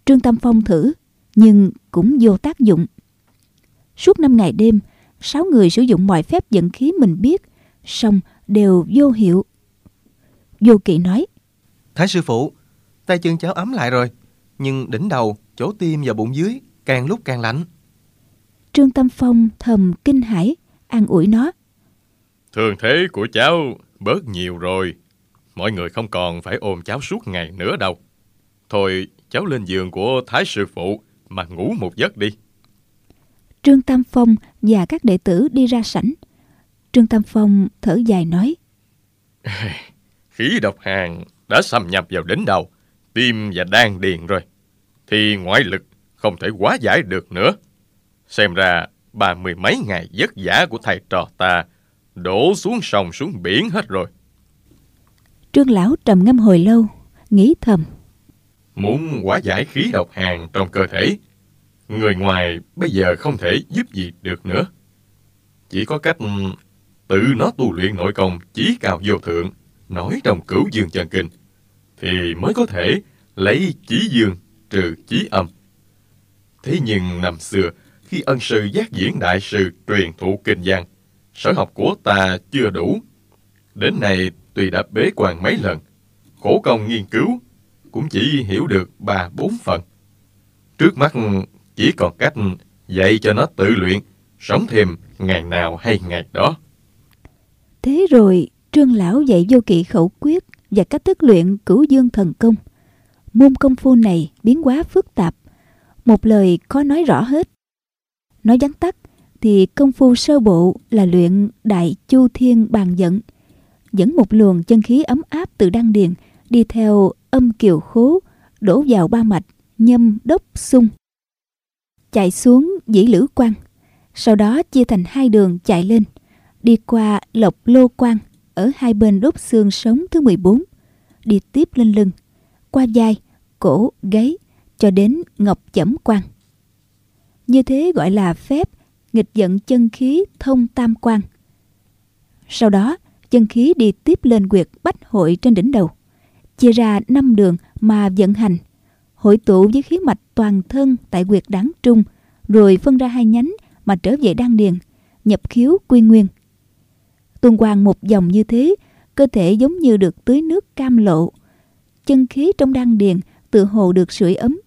Trương Tâm Phong thử, nhưng cũng vô tác dụng. Suốt năm ngày đêm, sáu người sử dụng mọi phép dẫn khí mình biết, song đều vô hiệu. Vô kỵ nói, Thái sư phụ, tay chân cháu ấm lại rồi, nhưng đỉnh đầu, chỗ tim và bụng dưới càng lúc càng lạnh. Trương Tâm Phong thầm kinh hãi, an ủi nó. Thường thế của cháu bớt nhiều rồi. Mọi người không còn phải ôm cháu suốt ngày nữa đâu. Thôi, cháu lên giường của Thái sư phụ mà ngủ một giấc đi. Trương Tam Phong và các đệ tử đi ra sảnh. Trương Tam Phong thở dài nói. Khí độc hàng đã xâm nhập vào đỉnh đầu, tim và đan điền rồi. Thì ngoại lực không thể quá giải được nữa. Xem ra ba mươi mấy ngày vất vả của thầy trò ta đổ xuống sông xuống biển hết rồi. Trương Lão trầm ngâm hồi lâu, nghĩ thầm. Muốn hóa giải khí độc hàng trong cơ thể, người ngoài bây giờ không thể giúp gì được nữa. Chỉ có cách tự nó tu luyện nội công chí cao vô thượng, nói trong cửu dương chân kinh, thì mới có thể lấy chí dương trừ chí âm. Thế nhưng năm xưa, khi ân sư giác diễn đại sư truyền thụ kinh văn, sở học của ta chưa đủ. Đến nay tuy đã bế quan mấy lần, khổ công nghiên cứu, cũng chỉ hiểu được ba bốn phần. Trước mắt chỉ còn cách dạy cho nó tự luyện, sống thêm ngày nào hay ngày đó. Thế rồi, Trương Lão dạy vô kỵ khẩu quyết và cách thức luyện cửu dương thần công. Môn công phu này biến hóa phức tạp, một lời khó nói rõ hết. Nói vắn tắt thì công phu sơ bộ là luyện đại chu thiên bàn dẫn, dẫn một luồng chân khí ấm áp từ đăng điền đi theo âm kiều khố đổ vào ba mạch nhâm đốc sung chạy xuống dĩ lữ quan sau đó chia thành hai đường chạy lên đi qua lộc lô quan ở hai bên đốt xương sống thứ 14 đi tiếp lên lưng, qua vai cổ, gáy cho đến ngọc chẩm quan như thế gọi là phép nghịch dẫn chân khí thông tam quan sau đó, chân khí đi tiếp lên quyệt bách hội trên đỉnh đầu, chia ra năm đường mà vận hành, hội tụ với khí mạch toàn thân tại quyệt đáng trung, rồi phân ra hai nhánh mà trở về đan điền, nhập khiếu quy nguyên tuần hoàn một dòng như thế cơ thể giống như được tưới nước cam lộ chân khí trong đan điền tự hồ được sưởi ấm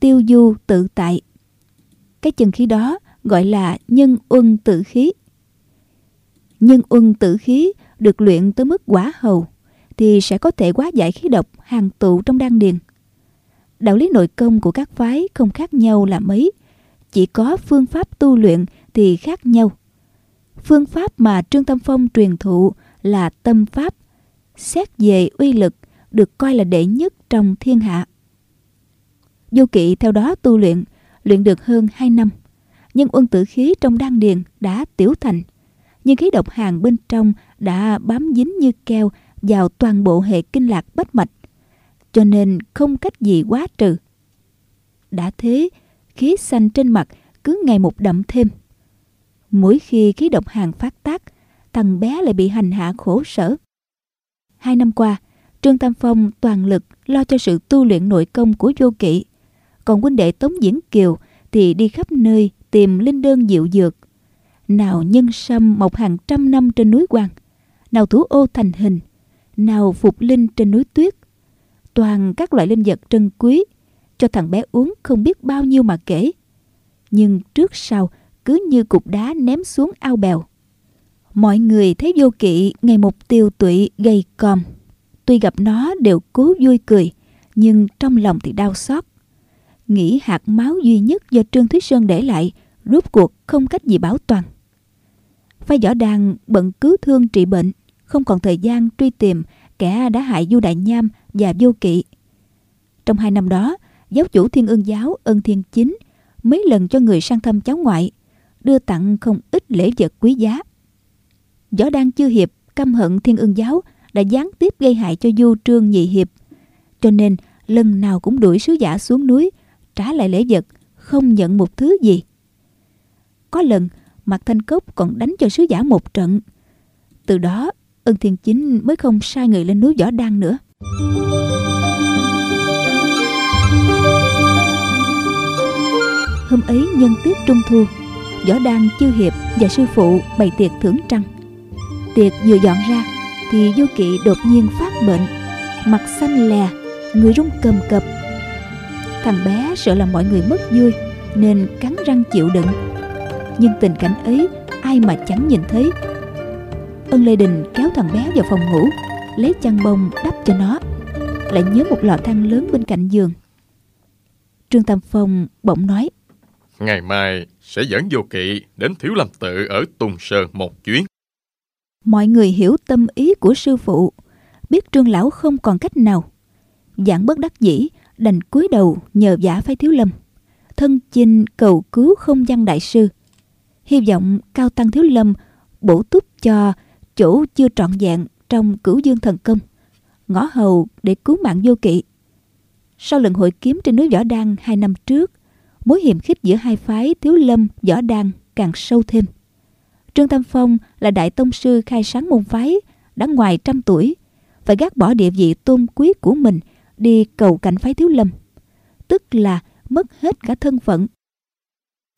tiêu du tự tại cái chân khí đó gọi là nhân uân tự khí nhân uân tự khí được luyện tới mức quả hầu thì sẽ có thể hóa giải khí độc hàng tụ trong đan điền. Đạo lý nội công của các phái không khác nhau là mấy, chỉ có phương pháp tu luyện thì khác nhau. Phương pháp mà Trương Tâm Phong truyền thụ là tâm pháp, xét về uy lực được coi là đệ nhất trong thiên hạ. du kỵ theo đó tu luyện, luyện được hơn 2 năm, nhưng uân tử khí trong đan điền đã tiểu thành, nhưng khí độc hàng bên trong đã bám dính như keo vào toàn bộ hệ kinh lạc bách mạch, cho nên không cách gì quá trừ. Đã thế, khí xanh trên mặt cứ ngày một đậm thêm. Mỗi khi khí độc hàng phát tác, thằng bé lại bị hành hạ khổ sở. Hai năm qua, Trương Tam Phong toàn lực lo cho sự tu luyện nội công của vô kỵ. Còn huynh đệ Tống Diễn Kiều thì đi khắp nơi tìm linh đơn diệu dược. Nào nhân sâm mọc hàng trăm năm trên núi quang, nào thủ ô thành hình, nào phục linh trên núi tuyết. Toàn các loại linh vật trân quý, cho thằng bé uống không biết bao nhiêu mà kể. Nhưng trước sau cứ như cục đá ném xuống ao bèo. Mọi người thấy vô kỵ ngày một tiêu tụy gầy còm. Tuy gặp nó đều cố vui cười, nhưng trong lòng thì đau xót. Nghĩ hạt máu duy nhất do Trương Thúy Sơn để lại, rốt cuộc không cách gì bảo toàn. phai võ đàn bận cứu thương trị bệnh, không còn thời gian truy tìm kẻ đã hại Du Đại Nham và Vô Kỵ. Trong hai năm đó, giáo chủ Thiên Ương Giáo Ân Thiên Chính mấy lần cho người sang thăm cháu ngoại, đưa tặng không ít lễ vật quý giá. Võ Đan Chư Hiệp căm hận Thiên Ương Giáo đã gián tiếp gây hại cho du trương nhị hiệp. Cho nên lần nào cũng đuổi sứ giả xuống núi, trả lại lễ vật, không nhận một thứ gì. Có lần, Mạc Thanh Cốc còn đánh cho sứ giả một trận. Từ đó, ân thiên chính mới không sai người lên núi Võ Đan nữa. Hôm ấy nhân tiết trung thu, Võ đan Chư Hiệp và sư phụ bày tiệc thưởng trăng. Tiệc vừa dọn ra thì vô kỵ đột nhiên phát bệnh, mặt xanh lè, người run cầm cập. Thằng bé sợ là mọi người mất vui nên cắn răng chịu đựng. Nhưng tình cảnh ấy ai mà chẳng nhìn thấy. Ân Lê Đình kéo thằng bé vào phòng ngủ, lấy chăn bông đắp cho nó, lại nhớ một lọ than lớn bên cạnh giường. Trương Tam Phong bỗng nói: Ngày mai sẽ dẫn vô kỵ đến Thiếu Lâm Tự ở Tùng Sơn một chuyến. Mọi người hiểu tâm ý của sư phụ, biết trương lão không còn cách nào. Giảng bất đắc dĩ, đành cúi đầu nhờ giả phái thiếu lâm. Thân chinh cầu cứu không gian đại sư. Hy vọng cao tăng thiếu lâm bổ túc cho chỗ chưa trọn vẹn trong cửu dương thần công. Ngõ hầu để cứu mạng vô kỵ. Sau lần hội kiếm trên núi Võ Đan hai năm trước, mối hiểm khích giữa hai phái thiếu lâm Võ Đan càng sâu thêm. Trương Tam Phong là đại tông sư khai sáng môn phái, đã ngoài trăm tuổi, phải gác bỏ địa vị tôn quý của mình đi cầu cảnh phái thiếu lâm. Tức là mất hết cả thân phận.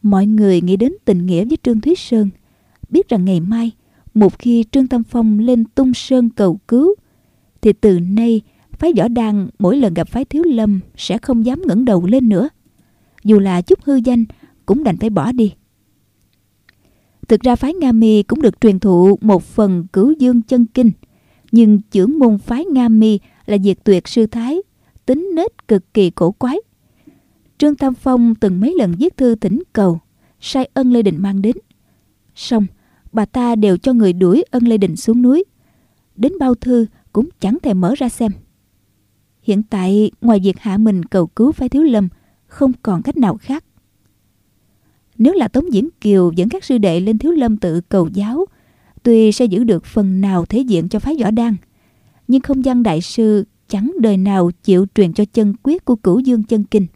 Mọi người nghĩ đến tình nghĩa với Trương Thúy Sơn, biết rằng ngày mai, một khi Trương Tam Phong lên tung sơn cầu cứu, thì từ nay phái võ đan mỗi lần gặp phái thiếu lâm sẽ không dám ngẩng đầu lên nữa. Dù là chút hư danh cũng đành phải bỏ đi. Thực ra phái Nga Mi cũng được truyền thụ một phần cửu dương chân kinh, nhưng trưởng môn phái Nga Mi là diệt tuyệt sư thái, tính nết cực kỳ cổ quái. Trương Tam Phong từng mấy lần viết thư thỉnh cầu, sai ân Lê định mang đến. Xong, bà ta đều cho người đuổi ân Lê định xuống núi. Đến bao thư cũng chẳng thể mở ra xem. Hiện tại, ngoài việc hạ mình cầu cứu phái thiếu lâm, không còn cách nào khác. Nếu là Tống Diễn Kiều dẫn các sư đệ lên Thiếu Lâm tự cầu giáo, tuy sẽ giữ được phần nào thể diện cho phái võ đan, nhưng không gian đại sư chẳng đời nào chịu truyền cho chân quyết của cửu dương chân kinh.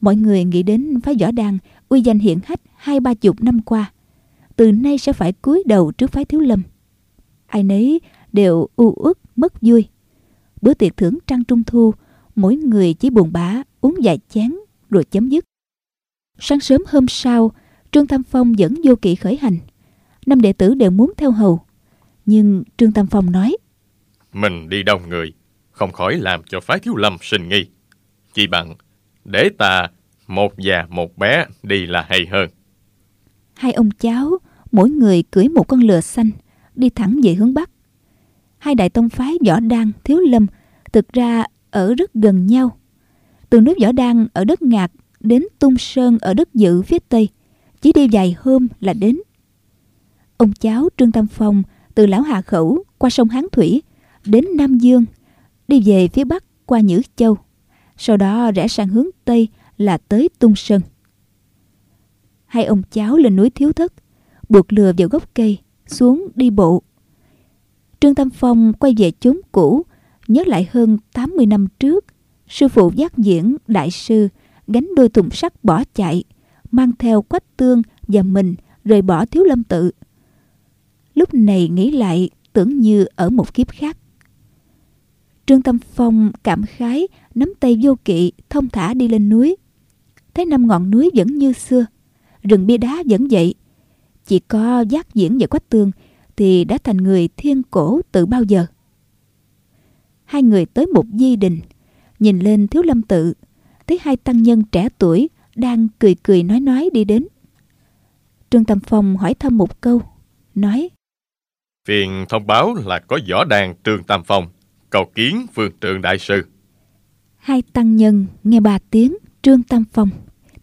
Mọi người nghĩ đến phái võ đan uy danh hiển hách hai ba chục năm qua, từ nay sẽ phải cúi đầu trước phái thiếu lâm. Ai nấy đều u uất mất vui. Bữa tiệc thưởng trăng trung thu, mỗi người chỉ buồn bã uống vài chén rồi chấm dứt. Sáng sớm hôm sau, Trương Tam Phong dẫn vô kỵ khởi hành. Năm đệ tử đều muốn theo hầu. Nhưng Trương Tam Phong nói Mình đi đông người, không khỏi làm cho phái thiếu lâm sinh nghi. Chỉ bằng để ta một già một bé đi là hay hơn. Hai ông cháu, mỗi người cưỡi một con lừa xanh, đi thẳng về hướng Bắc. Hai đại tông phái Võ Đan, Thiếu Lâm thực ra ở rất gần nhau. Từ núi Võ Đan ở đất Ngạc đến Tung Sơn ở đất Dự phía Tây, chỉ đi vài hôm là đến. Ông cháu Trương Tam Phong từ Lão Hà Khẩu qua sông Hán Thủy đến Nam Dương, đi về phía Bắc qua Nhữ Châu, sau đó rẽ sang hướng Tây là tới Tung Sơn. Hai ông cháu lên núi Thiếu Thất, buộc lừa vào gốc cây, xuống đi bộ. Trương Tam Phong quay về chốn cũ, nhớ lại hơn 80 năm trước, sư phụ giác diễn đại sư gánh đôi thùng sắt bỏ chạy, mang theo quách tương và mình rời bỏ thiếu lâm tự. Lúc này nghĩ lại tưởng như ở một kiếp khác. Trương Tâm Phong cảm khái nắm tay vô kỵ thông thả đi lên núi. Thấy năm ngọn núi vẫn như xưa, rừng bia đá vẫn vậy. Chỉ có giác diễn và quách tương thì đã thành người thiên cổ từ bao giờ. Hai người tới một di đình, nhìn lên thiếu lâm tự thấy hai tăng nhân trẻ tuổi đang cười cười nói nói đi đến. Trương Tâm Phong hỏi thăm một câu, nói Phiền thông báo là có võ đàn Trương Tam Phong, cầu kiến phương trượng đại sư. Hai tăng nhân nghe ba tiếng Trương Tam Phong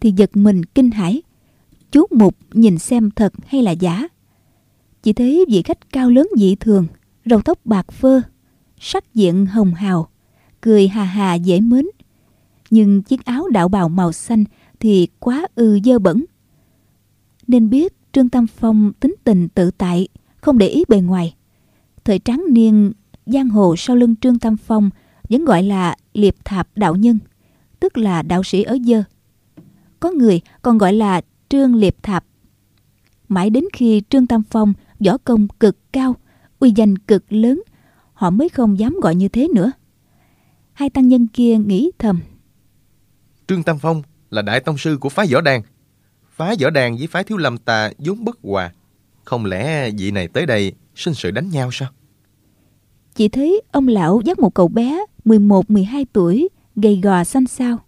thì giật mình kinh hãi. Chú Mục nhìn xem thật hay là giả. Chỉ thấy vị khách cao lớn dị thường, râu tóc bạc phơ, sắc diện hồng hào, cười hà hà dễ mến, nhưng chiếc áo đạo bào màu xanh thì quá ư dơ bẩn. Nên biết Trương Tam Phong tính tình tự tại, không để ý bề ngoài. thời tráng niên giang hồ sau lưng Trương Tam Phong vẫn gọi là Liệp Thạp Đạo Nhân, tức là đạo sĩ ở dơ. Có người còn gọi là Trương Liệp Thạp. Mãi đến khi Trương Tam Phong võ công cực cao, uy danh cực lớn, họ mới không dám gọi như thế nữa. Hai tăng nhân kia nghĩ thầm. Trương Tam Phong là đại tông sư của phái võ đàn. Phái võ đàn với phái thiếu lâm ta vốn bất hòa. Không lẽ vị này tới đây sinh sự đánh nhau sao? Chỉ thấy ông lão dắt một cậu bé 11-12 tuổi, gầy gò xanh xao.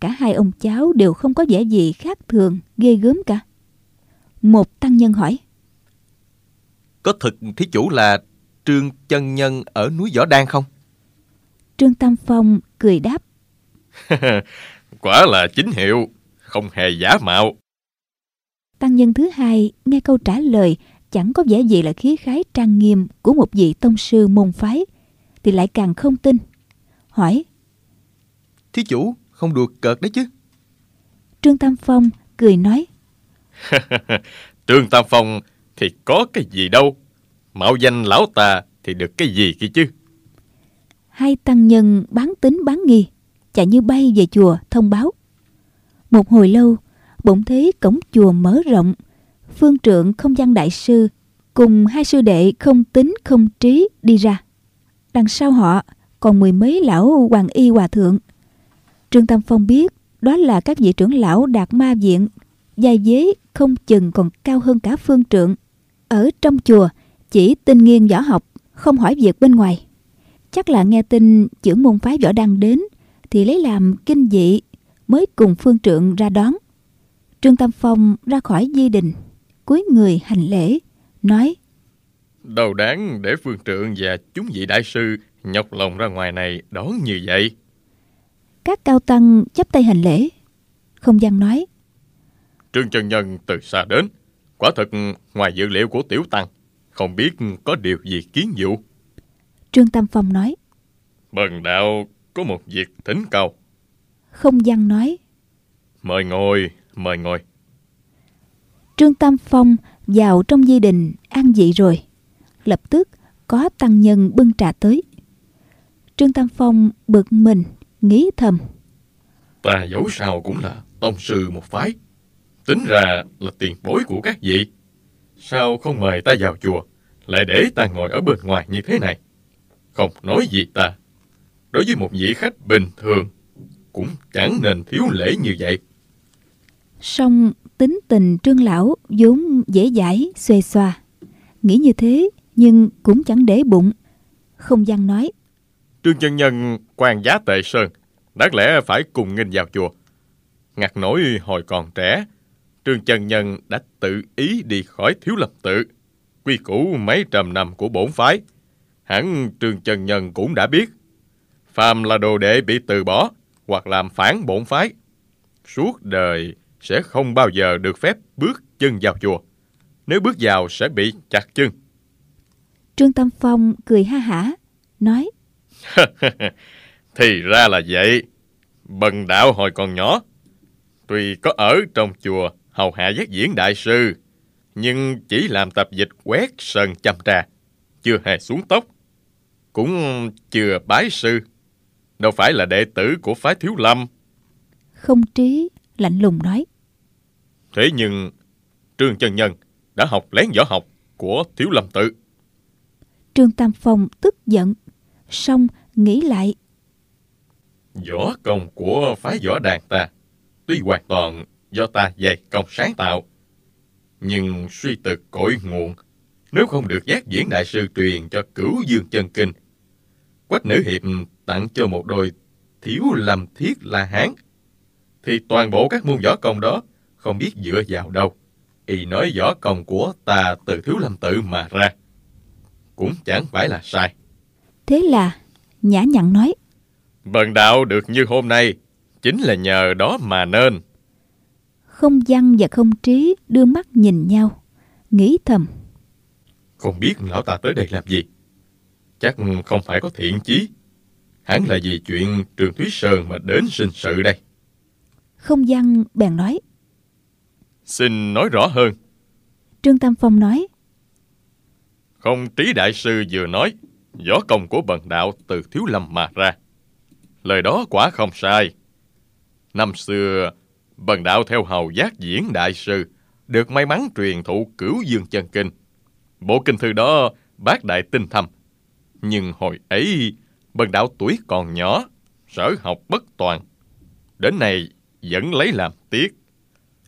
Cả hai ông cháu đều không có vẻ gì khác thường, ghê gớm cả. Một tăng nhân hỏi. Có thực thí chủ là Trương Chân Nhân ở núi Võ Đan không? Trương Tam Phong cười đáp. Quả là chính hiệu, không hề giả mạo. Tăng nhân thứ hai nghe câu trả lời chẳng có vẻ gì là khí khái trang nghiêm của một vị tông sư môn phái, thì lại càng không tin. Hỏi. Thí chủ không đùa cợt đấy chứ. Trương Tam Phong cười nói. Trương Tam Phong thì có cái gì đâu. Mạo danh lão ta thì được cái gì kia chứ. Hai tăng nhân bán tính bán nghi, chạy như bay về chùa thông báo. Một hồi lâu, bỗng thấy cổng chùa mở rộng, phương trượng không gian đại sư cùng hai sư đệ không tính không trí đi ra. Đằng sau họ còn mười mấy lão hoàng y hòa thượng. Trương Tam Phong biết đó là các vị trưởng lão đạt ma viện, giai dế không chừng còn cao hơn cả phương trượng. Ở trong chùa chỉ tinh nghiên võ học, không hỏi việc bên ngoài. Chắc là nghe tin trưởng môn phái võ đang đến thì lấy làm kinh dị mới cùng phương trượng ra đón. Trương Tam Phong ra khỏi di đình, cúi người hành lễ, nói Đâu đáng để phương trượng và chúng vị đại sư nhọc lòng ra ngoài này đón như vậy. Các cao tăng chắp tay hành lễ. Không gian nói Trương chân nhân từ xa đến, quả thật ngoài dự liệu của tiểu tăng, không biết có điều gì kiến dụ. Trương Tam Phong nói Bần đạo có một việc thỉnh cầu. Không gian nói Mời ngồi, mời ngồi. Trương Tam Phong vào trong di đình an dị rồi. Lập tức có tăng nhân bưng trà tới. Trương Tam Phong bực mình, nghĩ thầm. Ta dẫu sao cũng là tông sư một phái. Tính ra là tiền bối của các vị. Sao không mời ta vào chùa, lại để ta ngồi ở bên ngoài như thế này? Không nói gì ta. Đối với một vị khách bình thường, cũng chẳng nên thiếu lễ như vậy. Song tính tình trương lão vốn dễ dãi, xuề xoa. Nghĩ như thế, nhưng cũng chẳng để bụng. Không gian nói. Trương chân nhân quan giá tệ sơn, đáng lẽ phải cùng nghênh vào chùa. Ngặt nổi hồi còn trẻ, Trương chân nhân đã tự ý đi khỏi thiếu lập tự. Quy củ mấy trăm năm của bổn phái. Hẳn Trương chân nhân cũng đã biết. Phàm là đồ đệ bị từ bỏ hoặc làm phản bổn phái. Suốt đời sẽ không bao giờ được phép bước chân vào chùa. Nếu bước vào sẽ bị chặt chân. Trương Tâm Phong cười ha hả, nói Thì ra là vậy. Bần đạo hồi còn nhỏ. Tuy có ở trong chùa hầu hạ giác diễn đại sư, nhưng chỉ làm tập dịch quét sơn chăm trà, chưa hề xuống tóc. Cũng chưa bái sư. Đâu phải là đệ tử của phái thiếu lâm. Không trí, lạnh lùng nói. Thế nhưng, Trương Chân Nhân đã học lén võ học của thiếu lâm tự. Trương Tam Phong tức giận, xong nghĩ lại. Võ công của phái võ đàn ta, tuy hoàn toàn do ta dày công sáng tạo, nhưng suy từ cội nguồn, nếu không được giác diễn đại sư truyền cho cửu dương chân kinh, quách nữ hiệp tặng cho một đôi thiếu lâm thiết la hán, thì toàn bộ các môn võ công đó không biết dựa vào đâu. Y nói võ công của ta từ thiếu lâm tự mà ra cũng chẳng phải là sai. Thế là, nhã nhặn nói. Bần đạo được như hôm nay, chính là nhờ đó mà nên. Không văn và không trí đưa mắt nhìn nhau, nghĩ thầm. Không biết lão ta tới đây làm gì? Chắc không phải có thiện chí. Hẳn là vì chuyện Trường Thúy Sơn mà đến sinh sự đây. Không văn bèn nói. Xin nói rõ hơn. Trương Tam Phong nói. Không trí đại sư vừa nói, võ công của bần đạo từ thiếu lâm mà ra. Lời đó quả không sai. Năm xưa, bần đạo theo hầu giác diễn đại sư, được may mắn truyền thụ cửu dương chân kinh. Bộ kinh thư đó bác đại tinh thâm. Nhưng hồi ấy, bần đạo tuổi còn nhỏ, sở học bất toàn. Đến nay vẫn lấy làm tiếc.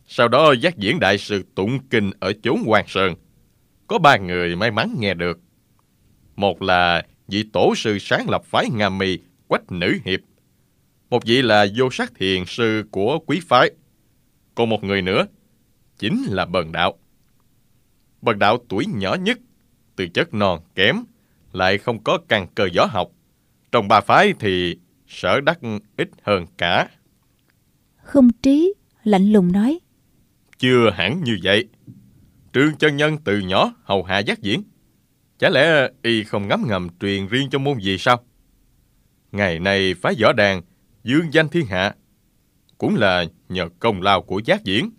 Sau đó giác diễn đại sư tụng kinh ở chốn Hoàng Sơn. Có ba người may mắn nghe được. Một là vị tổ sư sáng lập phái Nga Mi, Quách Nữ Hiệp. Một vị là vô sắc thiền sư của quý phái. Còn một người nữa, chính là Bần Đạo. Bần Đạo tuổi nhỏ nhất, từ chất non kém, lại không có căn cơ gió học. Trong ba phái thì sở đắc ít hơn cả. Không trí, lạnh lùng nói. Chưa hẳn như vậy. Trương chân nhân từ nhỏ hầu hạ giác diễn. Chả lẽ y không ngấm ngầm truyền riêng cho môn gì sao? Ngày nay phái võ đàn, dương danh thiên hạ, cũng là nhờ công lao của giác diễn.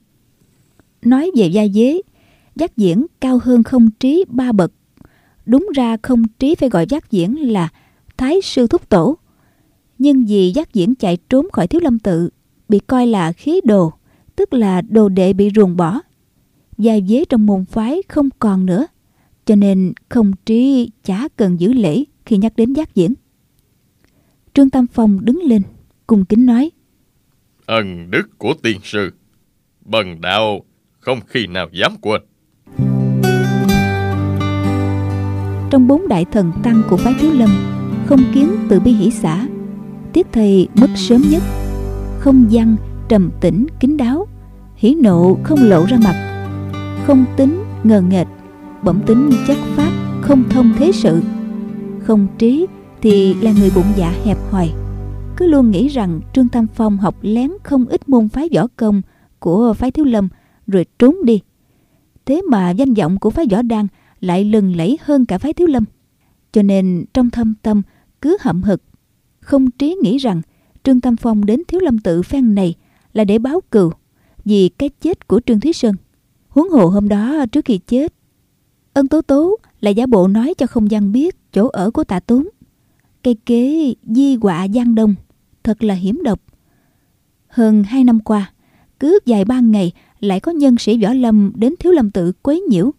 Nói về gia dế, giác diễn cao hơn không trí ba bậc. Đúng ra không trí phải gọi giác diễn là Thái Sư Thúc Tổ. Nhưng vì giác diễn chạy trốn khỏi thiếu lâm tự, bị coi là khí đồ, tức là đồ đệ bị ruồng bỏ. Gia dế trong môn phái không còn nữa, cho nên không trí chả cần giữ lễ khi nhắc đến giác diễn. Trương Tam Phong đứng lên, cung kính nói. Ân đức của tiên sư, bần đạo không khi nào dám quên. Trong bốn đại thần tăng của phái Thiếu Lâm, không kiến từ bi hỷ xã, tiết thầy mất sớm nhất, không văn trầm tĩnh kín đáo, hỉ nộ không lộ ra mặt, không tính ngờ nghệch, bẩm tính chất phát không thông thế sự, không trí thì là người bụng dạ hẹp hòi cứ luôn nghĩ rằng Trương Tam Phong học lén không ít môn phái võ công của phái Thiếu Lâm rồi trốn đi. Thế mà danh vọng của phái võ đan lại lừng lẫy hơn cả phái Thiếu Lâm. Cho nên trong thâm tâm cứ hậm hực, không trí nghĩ rằng Trương Tam Phong đến Thiếu Lâm tự phen này là để báo cừu vì cái chết của Trương Thúy Sơn. Huống hồ hôm đó trước khi chết, ân tố tố là giả bộ nói cho không gian biết chỗ ở của tạ tốn. Cây kế di quạ giang đông thật là hiểm độc. Hơn hai năm qua, cứ vài ba ngày lại có nhân sĩ võ lâm đến thiếu lâm tự quấy nhiễu,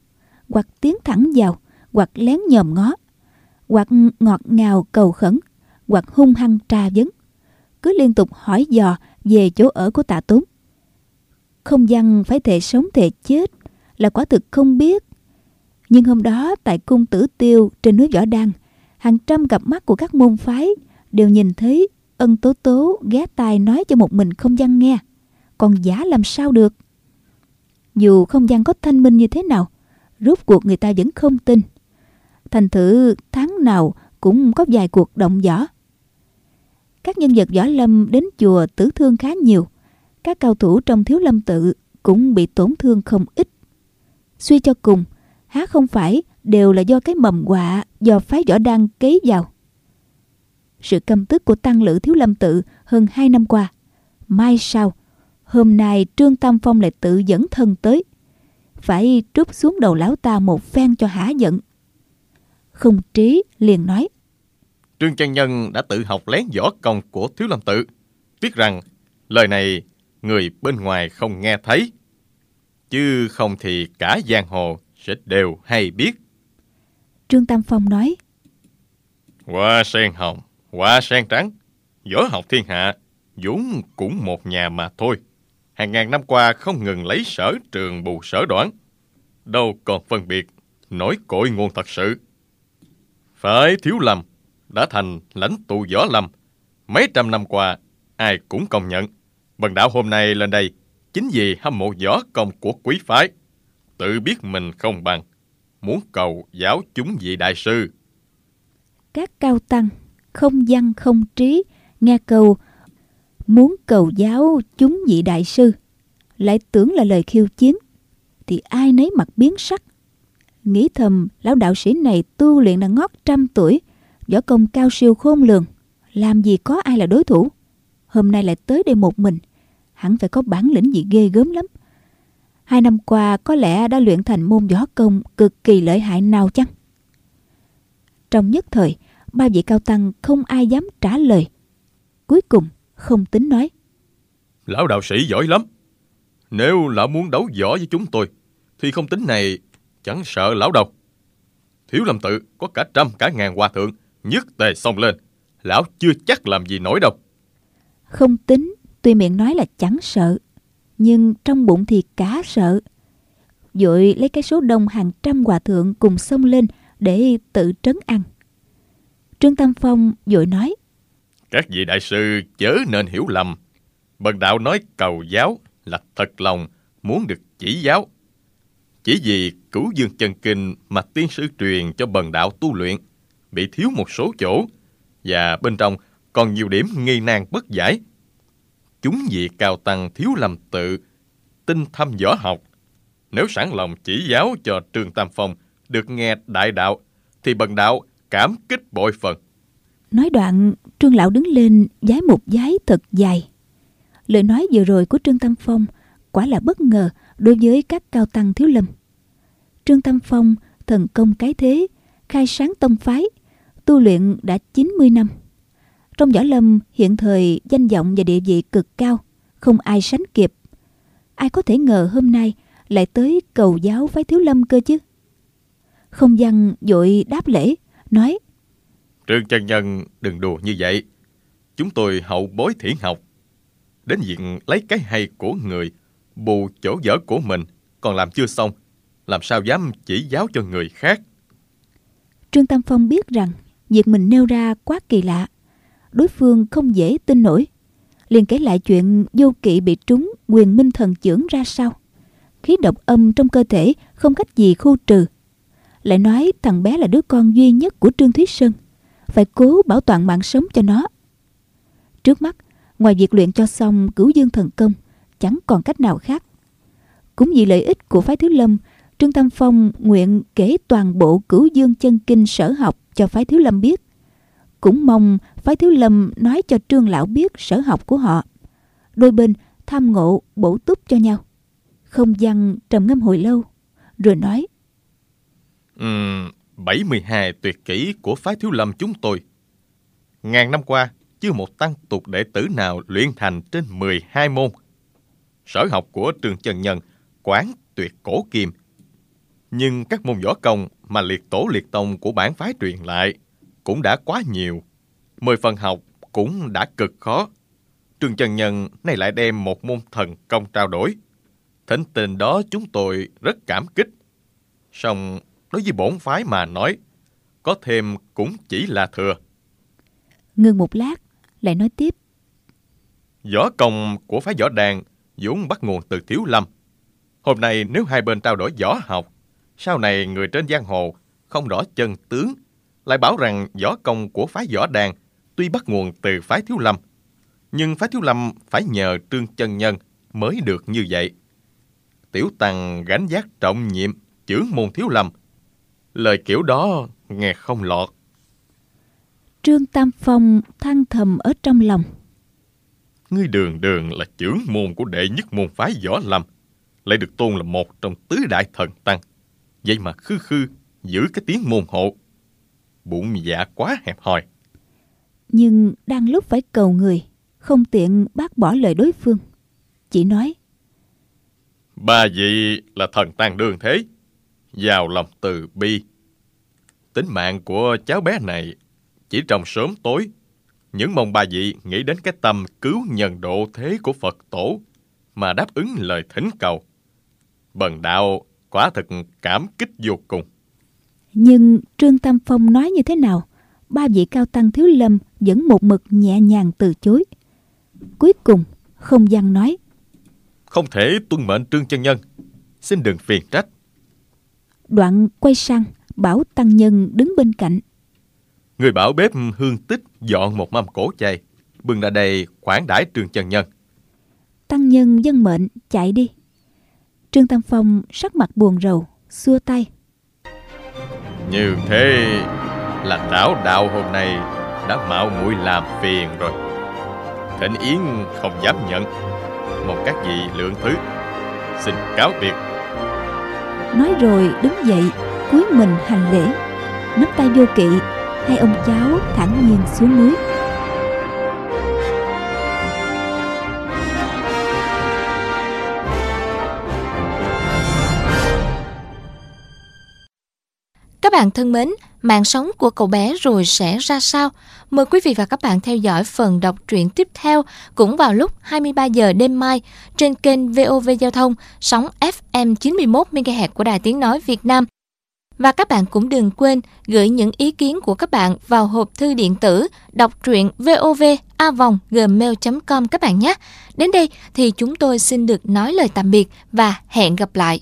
hoặc tiến thẳng vào, hoặc lén nhòm ngó, hoặc ngọt ngào cầu khẩn, hoặc hung hăng tra vấn, cứ liên tục hỏi dò về chỗ ở của tạ tốn. Không Gian phải thề sống thề chết là quả thực không biết. Nhưng hôm đó tại cung tử tiêu trên núi Võ Đăng, hàng trăm cặp mắt của các môn phái đều nhìn thấy ân tố tố ghé tai nói cho một mình không gian nghe còn giả làm sao được dù không gian có thanh minh như thế nào rốt cuộc người ta vẫn không tin. Thành thử tháng nào cũng có vài cuộc động võ. Các nhân vật võ lâm đến chùa tử thương khá nhiều. Các cao thủ trong thiếu lâm tự cũng bị tổn thương không ít. Suy cho cùng há không phải đều là do cái mầm quạ do phái võ đăng kế vào? Sự căm tức của tăng lữ thiếu lâm tự hơn hai năm qua. Mai sau, hôm nay Trương Tam Phong lại tự dẫn thân tới. Phải trút xuống đầu lão ta một phen cho hả giận. Không trí liền nói. Trương chân Nhân đã tự học lén võ công của Thiếu Lâm Tự. Tiếc rằng lời này người bên ngoài không nghe thấy. Chứ không thì cả giang hồ sẽ đều hay biết. Trương Tam Phong nói. Hoa sen hồng Quả sen trắng, võ học thiên hạ, vốn cũng một nhà mà thôi. Hàng ngàn năm qua không ngừng lấy sở trường bù sở đoán. Đâu còn phân biệt, nổi cội nguồn thật sự. Phải thiếu lầm, đã thành lãnh tụ võ lầm, Mấy trăm năm qua, ai cũng công nhận. Bần đạo hôm nay lên đây, chính vì hâm mộ võ công của quý phái. Tự biết mình không bằng, muốn cầu giáo chúng vị đại sư. Các cao tăng không văn không trí, nghe câu muốn cầu giáo chúng vị đại sư, lại tưởng là lời khiêu chiến, thì ai nấy mặt biến sắc. Nghĩ thầm lão đạo sĩ này tu luyện đã ngót trăm tuổi, võ công cao siêu khôn lường, làm gì có ai là đối thủ. Hôm nay lại tới đây một mình, hẳn phải có bản lĩnh gì ghê gớm lắm. Hai năm qua có lẽ đã luyện thành môn võ công cực kỳ lợi hại nào chăng? Trong nhất thời, ba vị cao tăng không ai dám trả lời. Cuối cùng, không tính nói. Lão đạo sĩ giỏi lắm. Nếu lão muốn đấu võ với chúng tôi, thì không tính này chẳng sợ lão đâu. Thiếu lâm tự có cả trăm cả ngàn hòa thượng, nhất tề xông lên. Lão chưa chắc làm gì nổi đâu. Không tính, tuy miệng nói là chẳng sợ, nhưng trong bụng thì cá sợ. Dội lấy cái số đông hàng trăm hòa thượng cùng xông lên để tự trấn ăn. Trương Tam Phong dội nói. Các vị đại sư chớ nên hiểu lầm. Bần đạo nói cầu giáo là thật lòng muốn được chỉ giáo. Chỉ vì cửu dương chân kinh mà tiên sư truyền cho bần đạo tu luyện bị thiếu một số chỗ và bên trong còn nhiều điểm nghi nan bất giải. Chúng vị cao tăng thiếu lầm tự, tinh thâm võ học. Nếu sẵn lòng chỉ giáo cho Trương Tam Phong được nghe đại đạo, thì bần đạo cảm kích bội phần. Nói đoạn, Trương Lão đứng lên giái một giái thật dài. Lời nói vừa rồi của Trương Tam Phong quả là bất ngờ đối với các cao tăng thiếu lâm. Trương Tam Phong thần công cái thế, khai sáng tông phái, tu luyện đã 90 năm. Trong võ lâm hiện thời danh vọng và địa vị cực cao, không ai sánh kịp. Ai có thể ngờ hôm nay lại tới cầu giáo phái thiếu lâm cơ chứ? Không gian dội đáp lễ, nói Trương chân nhân đừng đùa như vậy. Chúng tôi hậu bối thiển học. Đến việc lấy cái hay của người, bù chỗ dở của mình, còn làm chưa xong. Làm sao dám chỉ giáo cho người khác? Trương Tam Phong biết rằng việc mình nêu ra quá kỳ lạ. Đối phương không dễ tin nổi. liền kể lại chuyện vô kỵ bị trúng quyền minh thần chưởng ra sao. Khí độc âm trong cơ thể không cách gì khu trừ. Lại nói thằng bé là đứa con duy nhất của Trương Thúy Sơn. Phải cố bảo toàn mạng sống cho nó. Trước mắt, ngoài việc luyện cho xong cứu dương thần công, chẳng còn cách nào khác. Cũng vì lợi ích của phái Thiếu Lâm, Trương Tam Phong nguyện kể toàn bộ cửu dương chân kinh sở học cho phái Thiếu Lâm biết. Cũng mong phái Thiếu Lâm nói cho Trương Lão biết sở học của họ. Đôi bên tham ngộ bổ túc cho nhau. Không gian trầm ngâm hồi lâu, rồi nói. Ừ, 72 tuyệt kỹ của phái Thiếu Lâm chúng tôi. Ngàn năm qua, chưa một tăng tục đệ tử nào luyện thành trên 12 môn. Sở học của trường Trần Nhân quán tuyệt cổ kim. Nhưng các môn võ công mà liệt tổ liệt tông của bản phái truyền lại cũng đã quá nhiều. Mười phần học cũng đã cực khó. Trường Trần Nhân nay lại đem một môn thần công trao đổi. Thỉnh tình đó chúng tôi rất cảm kích. Song đối với bổn phái mà nói, có thêm cũng chỉ là thừa. Ngừng một lát, lại nói tiếp. Võ công của phái võ đàn vốn bắt nguồn từ Thiếu Lâm. Hôm nay nếu hai bên trao đổi võ học, sau này người trên giang hồ không rõ chân tướng, lại bảo rằng võ công của phái võ đàn tuy bắt nguồn từ phái Thiếu Lâm, nhưng phái Thiếu Lâm phải nhờ Trương Chân Nhân mới được như vậy. Tiểu Tăng gánh giác trọng nhiệm, chưởng môn Thiếu Lâm. Lời kiểu đó nghe không lọt. Trương Tam Phong than thầm ở trong lòng. Ngươi đường đường là trưởng môn của đệ nhất môn phái võ lâm, lại được tôn là một trong tứ đại thần tăng. Vậy mà khư khư giữ cái tiếng môn hộ. Bụng dạ quá hẹp hòi. Nhưng đang lúc phải cầu người, không tiện bác bỏ lời đối phương. Chỉ nói, Ba vị là thần tăng đương thế, giàu lòng từ bi. Tính mạng của cháu bé này chỉ trong sớm tối những mong bà vị nghĩ đến cái tâm cứu nhân độ thế của Phật tổ mà đáp ứng lời thỉnh cầu. Bần đạo quả thực cảm kích vô cùng. Nhưng Trương Tam Phong nói như thế nào, ba vị cao tăng thiếu lâm vẫn một mực nhẹ nhàng từ chối. Cuối cùng, không gian nói. Không thể tuân mệnh Trương chân nhân, xin đừng phiền trách. Đoạn quay sang, bảo tăng nhân đứng bên cạnh. Người bảo bếp hương tích dọn một mâm cổ chay, bưng ra đây khoản đãi Trương chân nhân. Tăng nhân dân mệnh chạy đi. Trương Tam Phong sắc mặt buồn rầu, xua tay. Như thế là trảo đạo hôm nay đã mạo muội làm phiền rồi. Thịnh Yến không dám nhận. Mong các vị lượng thứ. Xin cáo biệt. Nói rồi đứng dậy, cúi mình hành lễ, nắm tay vô kỵ, hai ông cháu thẳng nhiên xuống núi Các bạn thân mến, mạng sống của cậu bé rồi sẽ ra sao? Mời quý vị và các bạn theo dõi phần đọc truyện tiếp theo cũng vào lúc 23 giờ đêm mai trên kênh VOV Giao thông, sóng FM 91 MHz của Đài Tiếng nói Việt Nam. Và các bạn cũng đừng quên gửi những ý kiến của các bạn vào hộp thư điện tử đọc truyện vovavonggmail.com các bạn nhé. Đến đây thì chúng tôi xin được nói lời tạm biệt và hẹn gặp lại.